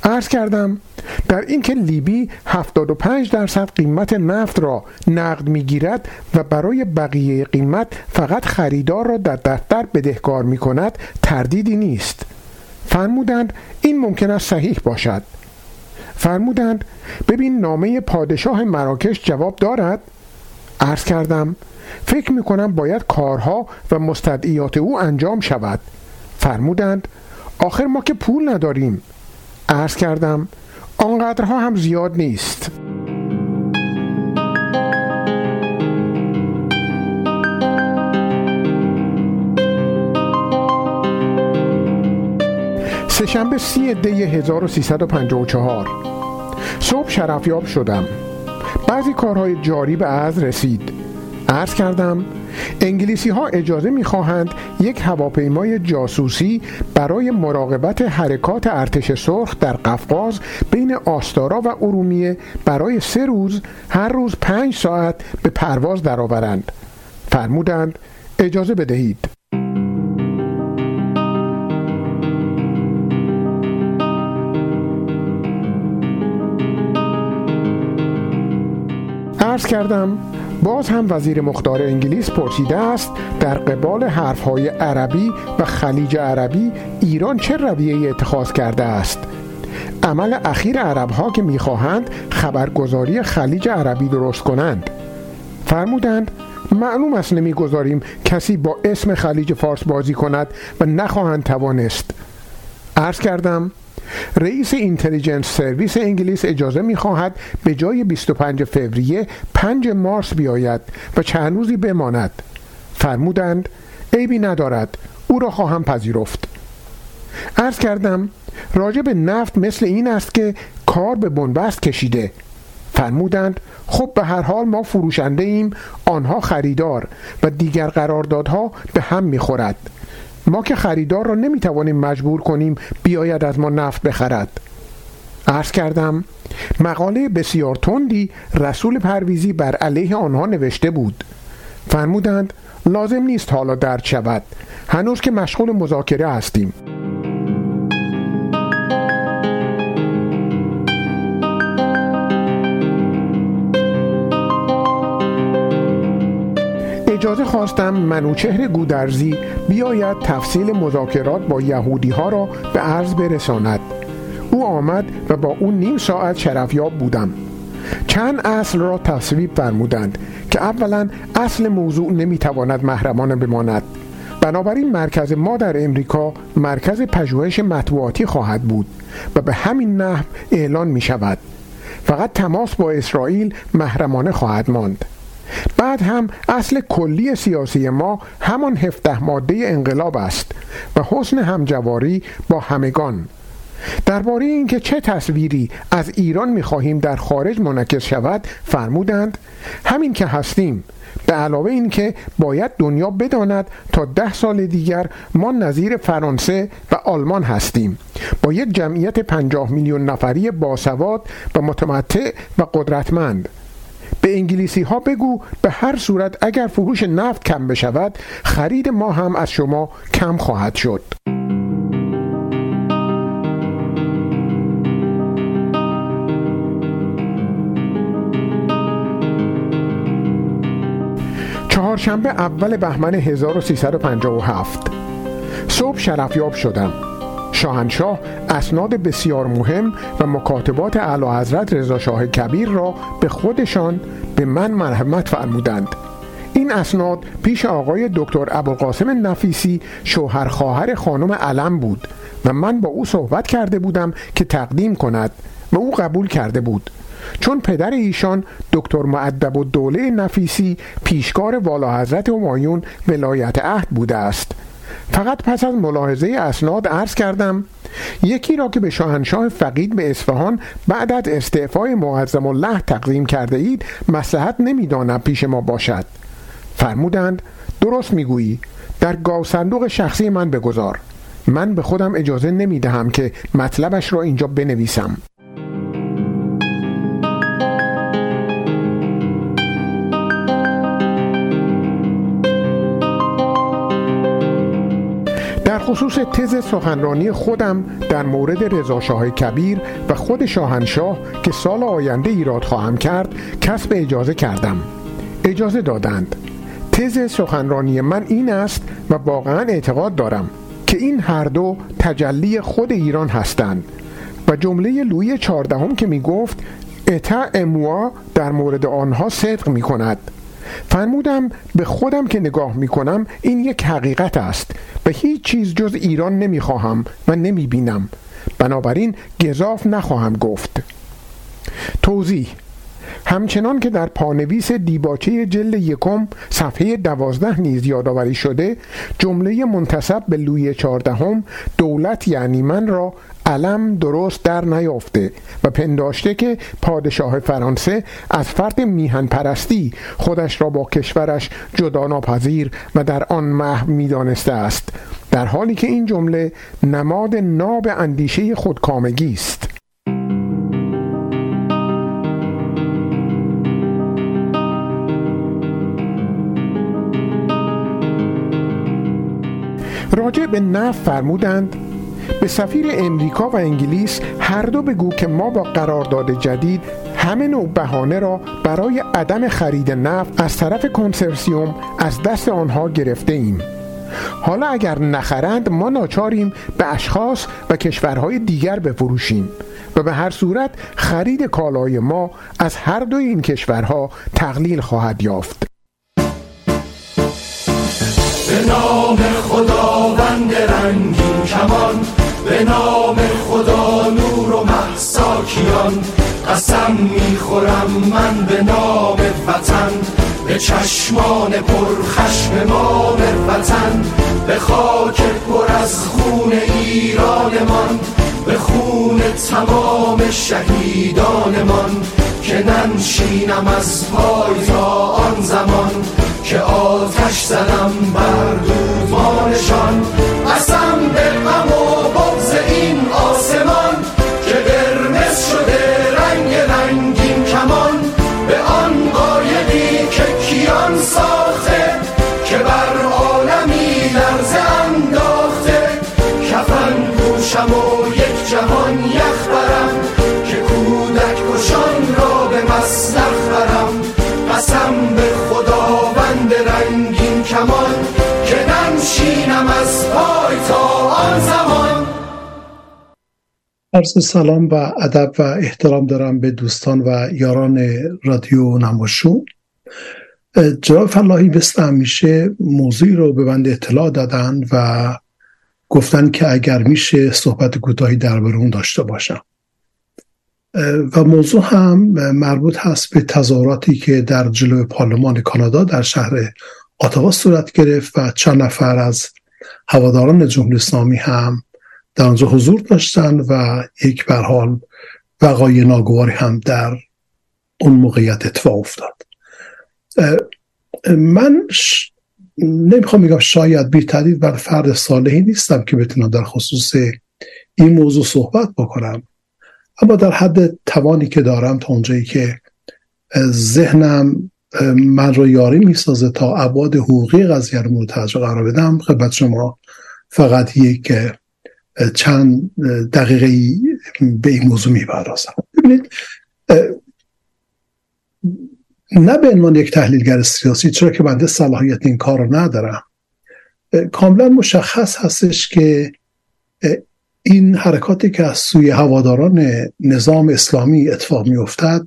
عرض کردم در اینکه لیبی 75 درصد قیمت نفت را نقد می‌گیرد و برای بقیه قیمت فقط خریدار را در دفتر بدهکار می کند تردیدی نیست. فرمودند این ممکن است صحیح باشد. فرمودند ببین نامه پادشاه مراکش جواب دارد؟ عرض کردم فکر می کنم باید کارها و مستدعیات او انجام شود. فرمودند آخر ما که پول نداریم. عرض کردم آنقدرها هم زیاد نیست. سهشنبه سی دی 1354 صبح شرفیاب شدم. بعضی کارهای جاری به از رسید. عرض کردم انگلیسی ها اجازه می خواهند یک هواپیمای جاسوسی برای مراقبت حرکات ارتش سرخ در قفقاز بین آستارا و ارومیه برای سه روز هر روز پنج ساعت به پرواز درآورند. فرمودند اجازه بدهید. عرض کردم باز هم وزیر مختار انگلیس پرسیده است در قبال حرفهای عربی و خلیج عربی ایران چه رویه اتخاذ کرده است؟ عمل اخیر عرب ها که می‌خواهند خبرگزاری خلیج عربی درست کنند. فرمودند معلوم است نمی‌گذاریم کسی با اسم خلیج فارس بازی کند و نخواهند توانست. عرض کردم رئیس اینتلیجنس سرویس انگلیس اجازه می خواهد به جای 25 فوریه 5 مارس بیاید و چند روزی بماند. فرمودند عیبی ندارد. او را خواهم پذیرفت. عرض کردم راجع به نفت مثل این است که کار به بنبست کشیده. فرمودند خب به هر حال ما فروشنده ایم آنها خریدار و دیگر قراردادها به هم می‌خورد. ما که خریدار را نمی‌توانیم مجبور کنیم بیاید از ما نفت بخرد. عرض کردم مقاله بسیار تندی رسول پرویزی بر علیه آنها نوشته بود. فرمودند لازم نیست حالا درد شود. هنوز که مشغول مذاکره هستیم. اجازه خواستم منوچهر گودرزی بیاید تفصیل مذاکرات با یهودی ها را به عرض برساند. او آمد و با او نیم ساعت شرفیاب بودم. چند اصل را تصویب فرمودند که اولا اصل موضوع نمی‌تواند محرمانه بماند. بنابراین مرکز ما در امریکا مرکز پژوهش مطبوعاتی خواهد بود و به همین نحو اعلان می شود فقط تماس با اسرائیل محرمانه خواهد ماند. بعد هم اصل کلی سیاسی ما همان هفته ماده انقلاب است و حسن همجواری با همگان. درباره اینکه چه تصویری از ایران می‌خواهیم در خارج منعکس شود فرمودند همین که هستیم. به علاوه اینکه باید دنیا بداند تا ده سال دیگر ما نظیر فرانسه و آلمان هستیم. با یک جمعیت پنجاه میلیون نفری باسواد و متمتع و قدرتمند. به انگلیسی ها بگو به هر صورت اگر فروش نفت کم بشود خرید ما هم از شما کم خواهد شد. چهارشنبه اول بهمن 1357 صبح شرفیاب شدم. شاهنشاه اسناد بسیار مهم و مکاتبات اعلی حضرت رضا شاه کبیر را به خودشان به من مرحمت فرمودند. این اسناد پیش آقای دکتر ابوالقاسم نفیسی شوهر خواهر خانم علم بود و من با او صحبت کرده بودم که تقدیم کند و او قبول کرده بود. چون پدر ایشان دکتر معدب و دوله نفیسی پیشکار والا حضرت همایون ولایت عهد بوده است. فقط پس از ملاحظه اسناد عرض کردم یکی را که به شاهنشاه فقید به اصفهان بعد از استعفای معظم الله تقدیم کرده اید مسلحت نمی‌دانم پیش ما باشد. فرمودند درست می‌گویی. در گاو صندوق شخصی من بگذار. من به خودم اجازه نمی دهم که مطلبش را اینجا بنویسم. خصوص تز سخنرانی خودم در مورد رضاشاه کبیر و خود شاهنشاه که سال آینده ایراد خواهم کرد کسب اجازه کردم. اجازه دادند. تز سخنرانی من این است و واقعا اعتقاد دارم که این هر دو تجلی خود ایران هستند و جمله لوی چهاردهم که می گفت اتا اموا در مورد آنها صدق می کند فرمودم به خودم که نگاه می کنم این یک حقیقت است. و هیچ چیز جز ایران نمی خواهم و نمی بینم بنابراین گذاف نخواهم گفت. توضیح همچنان که در پانویس دیباچه جلد یکم صفحه دوازده نیز یادآوری شده جمله منتصب به لوی چهاردهم دولت یعنی من را علم درست در نیافته و پنداشته که پادشاه فرانسه از فرد میهن پرستی خودش را با کشورش جدا ناپذیر و در آن محو می‌دانسته است در حالی که این جمله نماد ناب اندیشه خودکامگی است. راجع به نف فرمودند به سفیر امریکا و انگلیس هر دو بگو که ما با قرارداد جدید همه نوع بهانه را برای عدم خرید نفت از طرف کنسرسیوم از دست آنها گرفته ایم حالا اگر نخرند ما ناچاریم به اشخاص و کشورهای دیگر بفروشیم و به هر صورت خرید کالای ما از هر دو این کشورها تقلیل خواهد یافت. به نام خداوند رنگین کمان به نام خدا نور و محساکیان قسم می‌خورم من به نام وطن به چشمان پرخشم ما وطن به خاک پر از خون ایرانمان به خون تمام شهیدانمان که ننشینم از پای تا آن زمان که آتش زدم بر دودمانشان قسم به عرض سلام و ادب و احترام دارم به دوستان و یاران رادیو نماشو. جناب فلاحی مثل همیشه موضوعی رو به بنده اطلاع دادن و گفتن که اگر میشه صحبت کوتاهی درباره اون داشته باشم. و موضوع هم مربوط هست به تظاهراتی که در جلوی پارلمان کانادا در شهر آتاوا صورت گرفت و چند نفر از هواداران جمهوری اسلامی هم در آنجا حضور داشتن و یک برحال وقای ناگواری هم در اون موقعیت اتفاق افتاد. من ش... نمی‌خوام میگم شاید بی تردید بر فرد صالحی نیستم که بتونم در خصوص این موضوع صحبت بکنم. اما در حد توانی که دارم تا اونجایی که ذهنم من رو یاری می‌سازه تا عباد حقوقی قضیه رو مورد قرار بدم خدمت شما فقط یک چند دقیقه به این موضوع می‌پردازم. ببینید نه به عنوان یک تحلیلگر سیاسی چرا که بنده صلاحیت این کار رو ندارم. کاملا مشخص هستش که این حرکاتی که از سوی هواداران نظام اسلامی اتفاق می افتد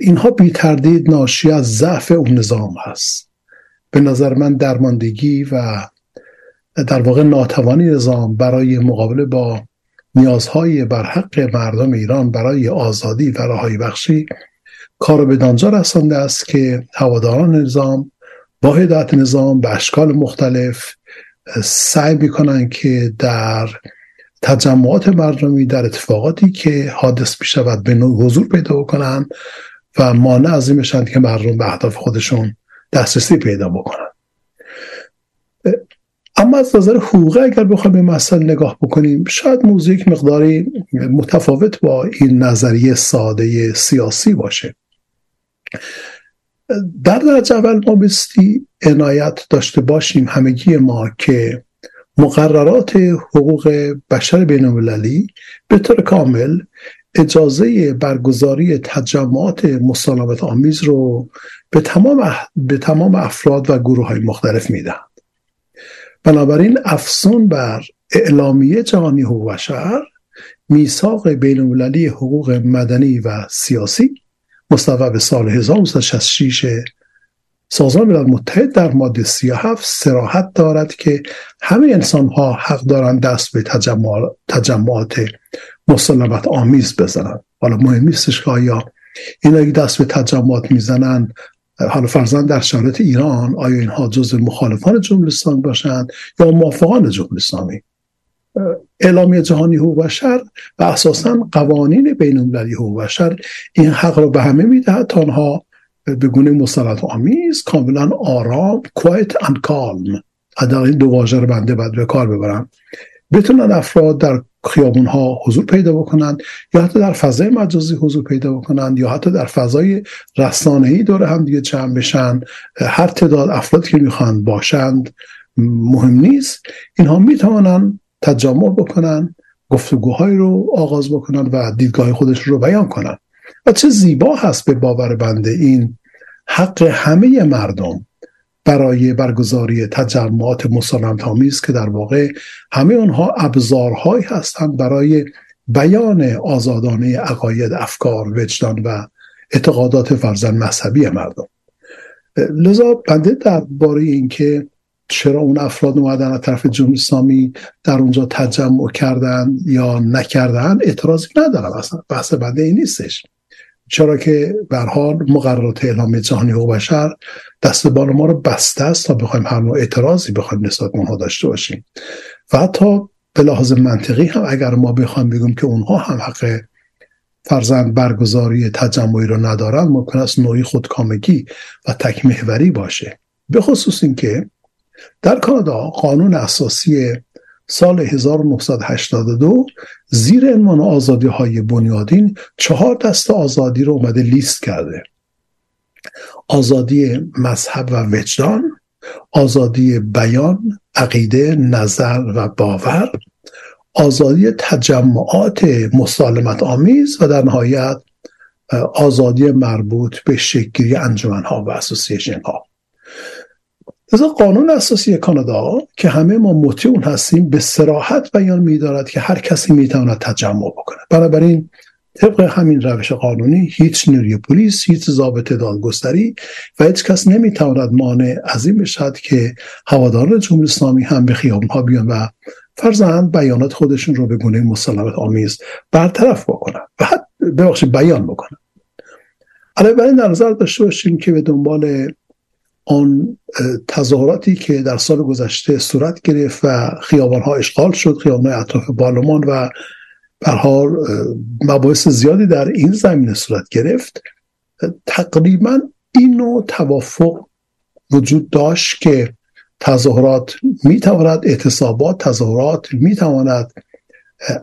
اینها بی تردید ناشی از ضعف اون نظام هست. به نظر من درماندگی و در واقع ناتوانی نظام برای مقابله با نیازهای برحق مردم ایران برای آزادی و رهایی بخشی کار به دانجا رسانده است که هواداران نظام با هدایت نظام به اشکال مختلف سعی می‌کنن که در تجمعات مردمی در اتفاقاتی که حادث می شود به نوع حضور پیدا کنن و مانع از این که مردم به اهداف خودشون دسترسی پیدا بکنن. اما از نظر حقوقی اگر بخوایم به مسئله نگاه بکنیم شاید موضوع یک مقداری متفاوت با این نظریه ساده سیاسی باشه. در درجه اول ما بستی عنایت داشته باشیم همگی ما که مقررات حقوق بشر بین المللی به طور کامل اجازه برگزاری تجمعات مسالمت آمیز رو به تمام, به تمام افراد و گروه های مختلف می‌دهند. بنابراین افسون بر اعلامیه جهانی حقوق بشر میثاق بین المللی حقوق مدنی و سیاسی مصوب سال 1966 سازمان ملل متحد در ماده 37 سراحت دارد که همه انسان ها حق دارند دست به تجمعات مسلمت آمیز بزنند. حالا مهم نیستش که آیا اینا دست به تجمعات می‌زنن حالا فرزن در شرایط ایران آیا اینها جز مخالفان جمهوری اسلامی باشند یا موافقان جمهوری اسلامی؟ اعلامیه جهانی حقوق بشر و اساسا قوانین بین المللی حقوق بشر این حق را به همه می‌دهد. تا آنها به گونه مسلط آمیز کاملا آرام کوایت اند کالم در این دو واژه رو بنده باید به کار ببرم. بتونن افراد در خیابون ها حضور پیدا بکنند یا حتی در فضای مجازی حضور پیدا بکنند یا حتی در فضای ای دور هم دیگه جمع بشن هر تعداد افرادی که می‌خوان باشند مهم نیست. اینها می‌توانند تجمع بکنن گفتگوهایی رو آغاز بکنن و دیدگاه خودش رو بیان کنن. و چه زیبا هست به باور بنده این حق همه مردم. برای برگزاری تجمعات مسالمت آمیز که در واقع همه آنها ابزارهایی هستند برای بیان آزادانه عقاید افکار وجدان و اعتقادات فرزن مذهبی مردم. لذا بنده درباره اینکه چرا اون افراد اومدن از طرف جمهوری اسلامی در اونجا تجمع کردن یا نکردن اعتراضی ندارم. اصلا بحث بنده این نیستش. چرا که به حال مقررات اعلام جهانی حقوق بشر دست بال ما رو بسته است تا بخوایم هر نوع اعتراضی بخوایم نسبت اونها داشته باشیم. و حتی به لحاظ منطقی هم اگر ما بخوایم بگیم که اونها هم حق فرزند برگزاری تجمعی رو ندارن ممکن است نوعی خودکامگی و تکمهوری باشه. به خصوص اینکه در کانادا قانون اساسی سال 1982 زیر عنوان آزادی های بنیادین چهار دست آزادی رو اومده لیست کرده. آزادی مذهب و وجدان آزادی بیان عقیده نظر و باور آزادی تجمعات مسالمت آمیز و در نهایت آزادی مربوط به شکلی انجمن ها و اسوسییشن ها لذا قانون اساسی کانادا که همه ما مطیع اون هستیم به سراحت بیان میدارد که هر کسی می‌تواند تجمع بکنه بنابراین طبق همین روش قانونی هیچ نیروی پلیس هیچ ضابط دادگستری و هیچ کس نمی‌تواند مانع از این بشد که هواداران جمهوری اسلامی هم به خیابون ها بیان و فرزند بیانات خودشون رو به گونه مسالمت آمیز برطرف بکنن و حتی ببخشید بیان بکنن علاوه در نظر داشته باشیم که به دنبال آن تظاهراتی که در سال گذشته صورت گرفت و خیابان ها اشغال شد خیابان اطراف پارلمان و به حال مباحث زیادی در این زمینه صورت گرفت. تقریبا اینو توافق وجود داشت که تظاهرات می‌تواند اعتصابات تظاهرات می‌تواند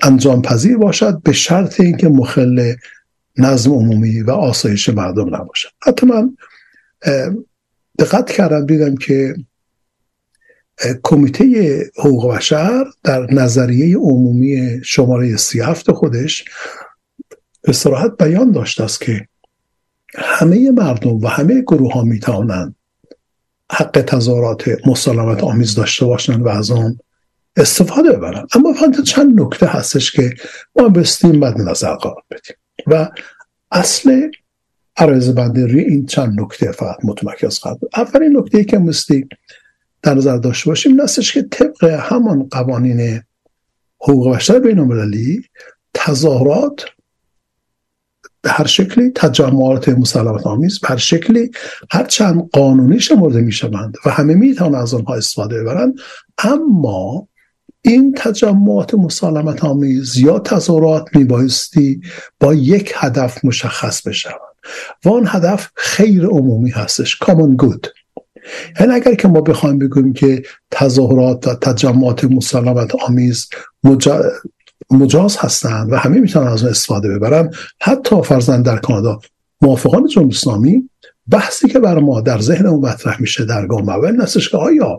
انجام پذیر باشد به شرط اینکه مخل نظم عمومی و آسایش مردم نباشد. حتی من دقت کردم دیدم که کمیته حقوق بشر در نظریه عمومی شماره سی هفت خودش به صراحت بیان داشته است که همه مردم و همه گروه ها می توانند حق تظاهرات مسالمت آمیز داشته باشند و از آن استفاده ببرند. اما فقط چند نکته هستش که ما بستیم بعد نظر قرار بدیم. و اصل عرض بنده روی این چند نکته فقط متمرکز خواهد اولین نکته که مستی در نظر داشته باشیم این که طبق همان قوانین حقوق بشر بین المللی تظاهرات به هر شکلی تجمعات مسلمت آمیز به هر شکلی هر چند قانونی شمرده می شوند و همه می توانند از آنها استفاده ببرند اما این تجمعات مسالمت آمیز یا تظاهرات میبایستی با یک هدف مشخص بشوند و آن هدف خیر عمومی هستش. کامن گود یعنی اگر که ما بخوایم بگوییم که تظاهرات و تجمعات مسالمت آمیز مجاز هستند و همه می‌تونن از اون استفاده ببرن حتی فرزند در کانادا موافقان جمهوری اسلامی بحثی که بر ما در ذهن اون مطرح میشه در گام اول هستش که آیا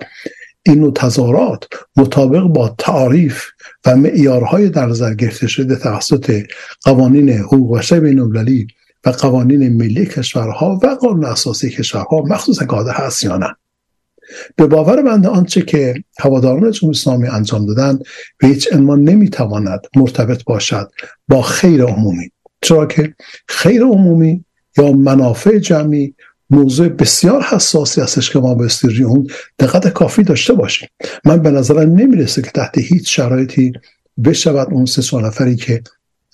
این نوع تظاهرات مطابق با تعریف و معیارهای در نظر گرفته شده توسط قوانین حقوق بشر بین المللی و قوانین ملی کشورها و قانون اساسی کشورها مخصوصا قاعده هست یا نه. به باور بنده آنچه که هواداران جمهوری اسلامی انجام دادن به هیچ عنوان نمی‌تواند مرتبط باشد با خیر عمومی. چرا که خیر عمومی یا منافع جمعی موضوع بسیار حساسی هستش که ما به اون دقت کافی داشته باشیم. من به نظرم نمی‌رسه که تحت هیچ شرایطی بشود اون سه نفری که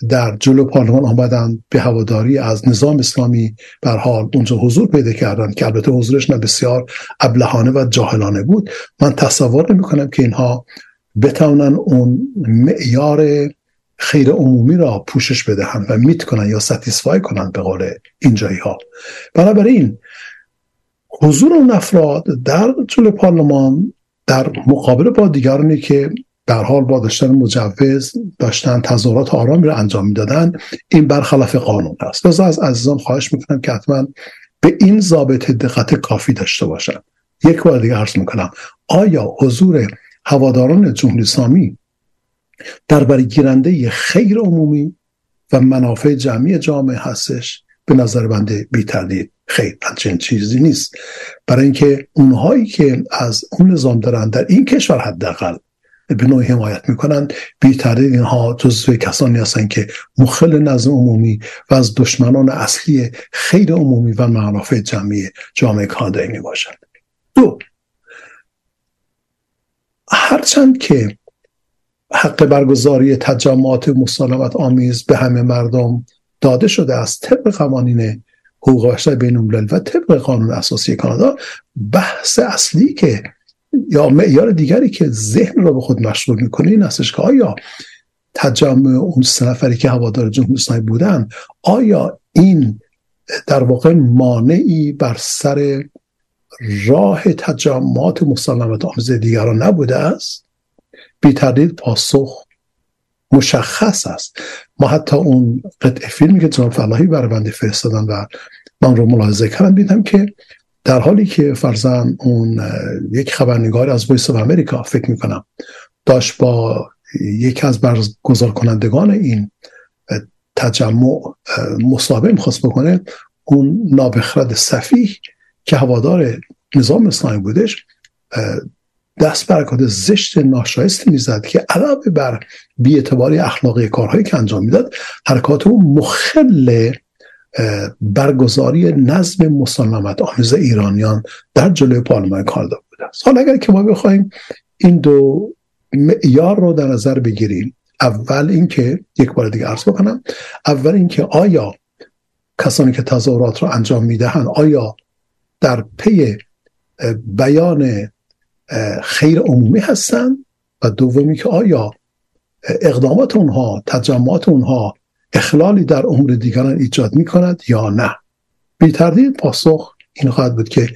در جلو پارلمان آمدن به هواداری از نظام اسلامی بر حال اونجا حضور پیدا کردن که البته حضورش نه بسیار ابلهانه و جاهلانه بود. من تصور نمی کنم که اینها بتوانن اون معیار خیر عمومی را پوشش بدهند و میت کنن یا ستیسفای کنن به قول اینجایی ها بنابراین حضور اون افراد در جلو پارلمان در مقابل با دیگرانی که در حال با داشتن مجوز داشتن تظاهرات آرامی را انجام می‌دادن این برخلاف قانون است. لذا از عزیزان خواهش می‌کنم که حتما به این ضابط دقت کافی داشته باشن. یک بار دیگه عرض می‌کنم آیا حضور هواداران جمهوری اسلامی در برگیرنده خیر عمومی و منافع جمعی جامعه هستش؟ به نظر بنده بی تردید خیر. همچین چیزی نیست. برای اینکه اونهایی که از اون نظام دارن در این کشور حداقل به نوعی حمایت می‌کنن بی اینها جزو کسانی هستند که مخل نظم عمومی و از دشمنان اصلی خیر عمومی و منافع جمعی جامعه کانادایی می باشند دو هرچند که حق برگزاری تجمعات مسالمت آمیز به همه مردم داده شده است طبق قوانین حقوق بشر بین و طبق قانون اساسی کانادا بحث اصلی که یا معیار دیگری که ذهن را به خود مشغول می‌کنه این هستش که آیا تجمع اون سه نفری که هوادار جمهوری اسلامی بودن آیا این در واقع مانعی بر سر راه تجمعات مسالمت آمیز دیگران نبوده است؟ بی تردید پاسخ مشخص است. ما حتی اون قطع فیلمی که جناب فلاحی برای بنده فرستادن و من رو ملاحظه کردم دیدم که در حالی که فرزن اون یک خبرنگار از ویس امریکا فکر می‌کنم داشت با یکی از برگزار کنندگان این تجمع مصاحبه می‌خواست بکنه اون نابخرد صفیح که هوادار نظام اسلامی بودش دست بر زشت ناشایستی می‌زد که علاوه بر بیاعتباری اخلاقی کارهایی که انجام می‌داد حرکات او مخل برگزاری نظم مسالمت آمیز ایرانیان در جلوی پارلمان کانادا بوده است. حالا اگر که ما بخوایم این دو معیار رو در نظر بگیریم اول اینکه یک بار دیگه عرض بکنم اول اینکه آیا کسانی که تظاهرات رو انجام می‌دهند آیا در پی بیان خیر عمومی هستند؟ و دومی که آیا اقدامات اونها تجمعات اونها اخلالی در امور دیگران ایجاد می کند یا نه. بی تردید پاسخ این خواهد بود که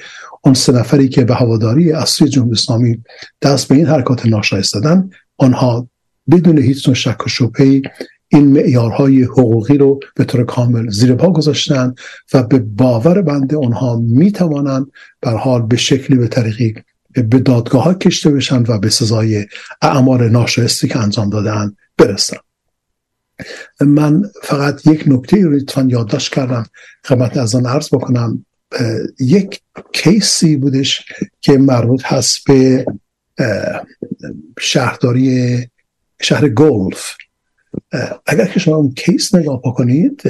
اون سه نفری که به هواداری سوی جمهوری اسلامی دست به این حرکات ناشایست دادن آنها بدون هیچ نوع شک و شبهه این معیارهای حقوقی رو به طور کامل زیر پا گذاشتن و به باور بنده آنها می توانند بر حال به شکلی به طریقی به دادگاه ها کشته بشن و به سزای اعمال ناشایستی که انجام دادن برسن من فقط یک نکته رو لطفا یادداشت کردم خدمت از آن عرض بکنم. یک کیسی بودش که مربوط هست به شهرداری شهر گلف اگر که شما اون کیس نگاه بکنید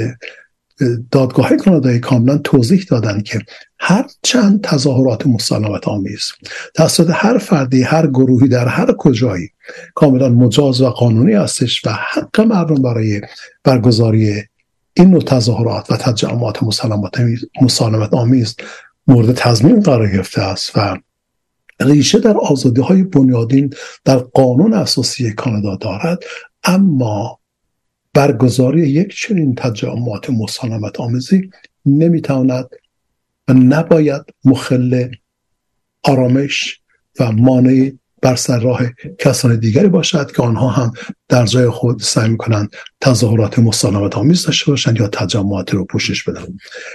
دادگاه کانادایی کاملا توضیح دادن که هر چند تظاهرات مسالمت آمیز. توسط هر فردی هر گروهی در هر کجایی کاملا مجاز و قانونی هستش و حق مردم برای برگزاری این نوع تظاهرات و تجمعات مسالمت آمیز مورد تضمین قرار گرفته است و ریشه در آزادی های بنیادین در قانون اساسی کانادا دارد. اما برگزاری یک چنین تجمعات مسالمت آمیزی نمی‌تواند و نباید مخل آرامش و مانع بر سر راه کسان دیگری باشد که آنها هم در جای خود سعی می‌کنند تظاهرات مسالمت آمیز داشته باشند یا تجمعات رو پوشش بدن.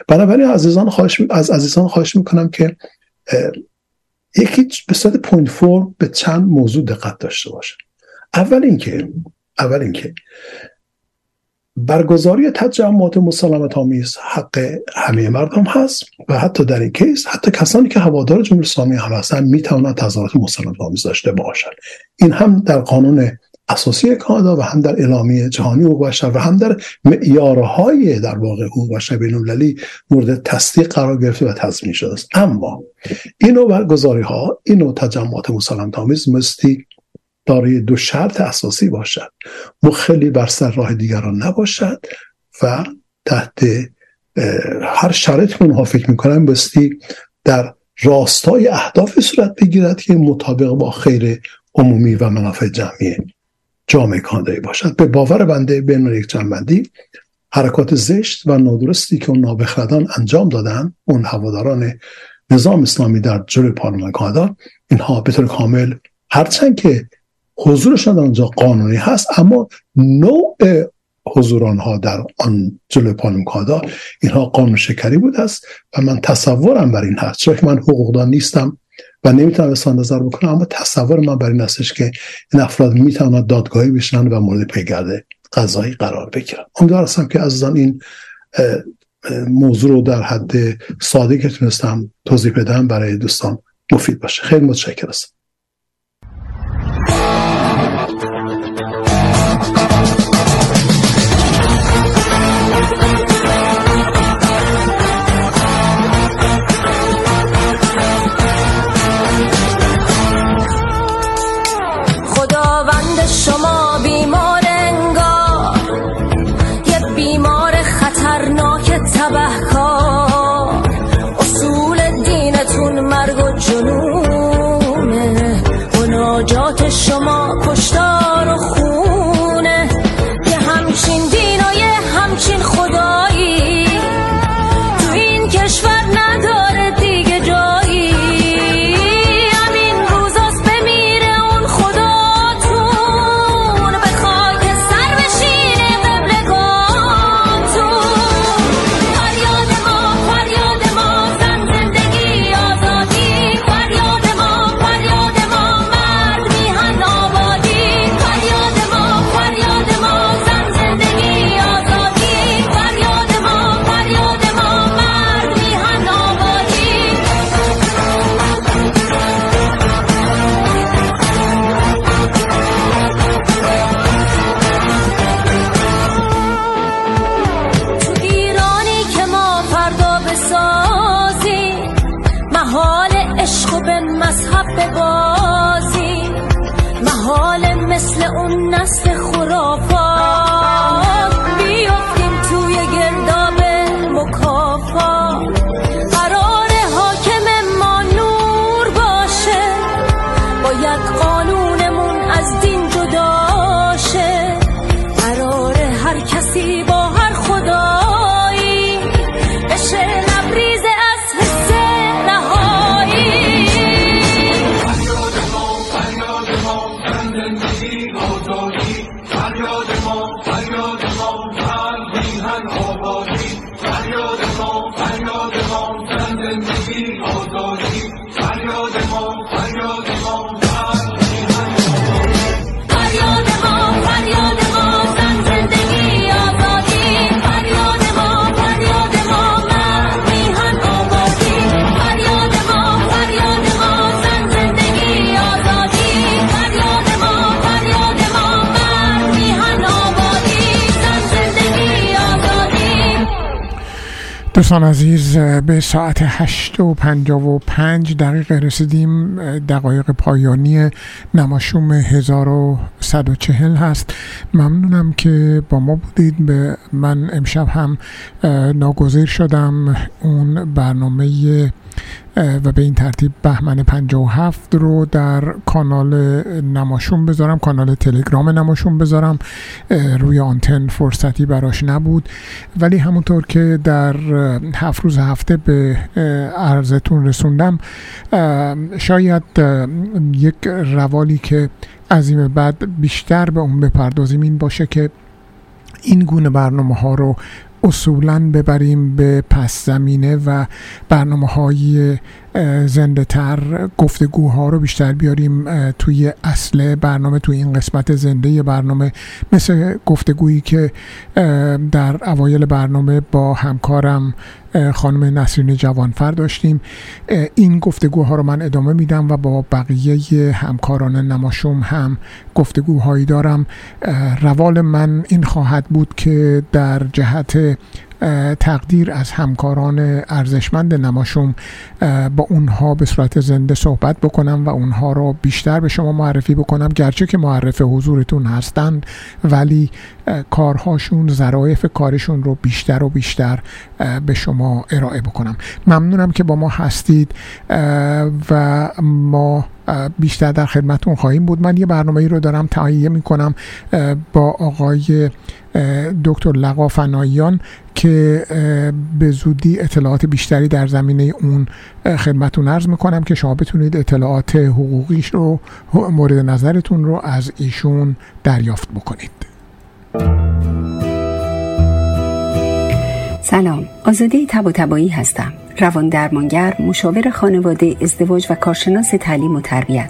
بنابراین عزیزان خواهش از عزیزان خواهش می‌کنم که یکی به صورت point form به چند موضوع دقت داشته باشه اول اینکه اول اینکه برگزاری تجمعات مسالمت آمیز حق همه مردم هست و حتی در این case حتی کسانی که هوادار جمهوری اسلامی هم هستن می‌توانند تظاهرات مسالمت آمیز داشته باشند. این هم در قانون اساسی کانادا و هم در اعلامیه جهانی حقوق بشر و هم در معیارهای در واقع حقوق بشر بین مورد تصدیق قرار گرفته و تضمین شده است. اما این برگزاری ها این نوع تجمعات مسالمت آمیز مستی دارای دو شرط اساسی باشد. مخلی بر سر راه دیگران نباشد و تحت هر شرط اونها فکر می‌کنن بستی در راستای اهداف صورت بگیرد که مطابق با خیر عمومی و منافع جمعی جامعه کاندایی باشد. به باور بنده بین یک جنبندی حرکات زشت و نادرستی که اون نابخردان انجام دادن اون هواداران نظام اسلامی در جلوی پارلمان کانادا اینها به طور کامل هرچند که حضورشان در آنجا قانونی هست اما نوع حضور آنها در آن جلوی پارلمان کانادا اینها قانون شکری بود است و من تصورم بر این هست. چون که من حقوقدان نیستم و نمی‌تونم اظهار نظر بکنم اما تصور من بر این هستش که این افراد می‌تونن دادگاهی بشنن و مورد پیگرد قضایی قرار بگیرن. امیدوار هستم که عزیزان این موضوع رو در حد ساده که تونستم توضیح بدم برای دوستان مفید باشه. خیلی متشکر دوستان عزیز به ساعت هشت و پنجا و پنج دقیقه رسیدیم. دقایق پایانی نماشوم 1140 هست. ممنونم که با ما بودید. به من امشب هم ناگزیر شدم. اون برنامه و به این ترتیب بهمن 57 رو در کانال نماشون بذارم کانال تلگرام نماشون بذارم. روی آنتن فرصتی براش نبود. ولی همونطور که در هفت روز هفته به عرضتون رسوندم شاید یک روالی که عظیم بعد بیشتر به اون بپردازیم این باشه که این گونه برنامه ها رو اصولا ببریم به پس زمینه و برنامه های زنده تر گفتگوها رو بیشتر بیاریم توی اصل برنامه توی این قسمت زنده برنامه مثل گفتگویی که در اوایل برنامه با همکارم خانم نسرین جوانفر داشتیم. این گفتگوها رو من ادامه میدم و با بقیه همکاران نماشوم هم گفتگوهایی دارم. روال من این خواهد بود که در جهت تقدیر از همکاران ارزشمند نماشوم با اونها به صورت زنده صحبت بکنم و اونها رو بیشتر به شما معرفی بکنم. گرچه که معرف حضورتون هستند ولی کارهاشون ظرایف کارشون رو بیشتر و بیشتر به شما ارائه بکنم. ممنونم که با ما هستید و ما بیشتر در خدمتون خواهیم بود. من یه برنامه ای رو دارم تهیه می‌کنم با آقای دکتر لقا فناییان که به زودی اطلاعات بیشتری در زمینه اون خدمتون عرض می‌کنم که شما بتونید اطلاعات حقوقیش رو مورد نظرتون رو از ایشون دریافت بکنید. سلام. آزاده تب و تبایی هستم. روان درمانگر مشاور خانواده ازدواج و کارشناس تعلیم و تربیت.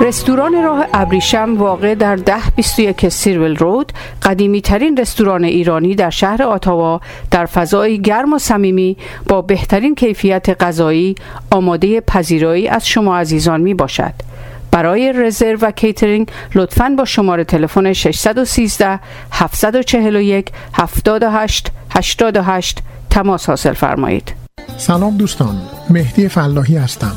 رستوران راه ابریشم واقع در ده 21 سیرول رود قدیمی ترین رستوران ایرانی در شهر آتاوا در فضای گرم و صمیمی با بهترین کیفیت غذایی آماده پذیرایی از شما عزیزان می باشد. برای رزرو و کیترینگ لطفاً با شماره تلفن 613 741 78 88 تماس حاصل فرمایید. سلام دوستان مهدی فلاحی هستم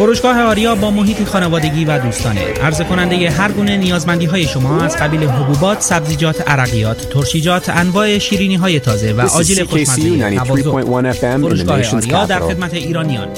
فروشگاه آریا با محیطی خانوادگی و دوستانه. عرضه کننده هر گونه نیازمندی های شما از قبیل حبوبات، سبزیجات، عرقیات، ترشیجات، انواع شیرینی های تازه و آجیل خوشمزه فروشگاه آریا در خدمت ایرانیان.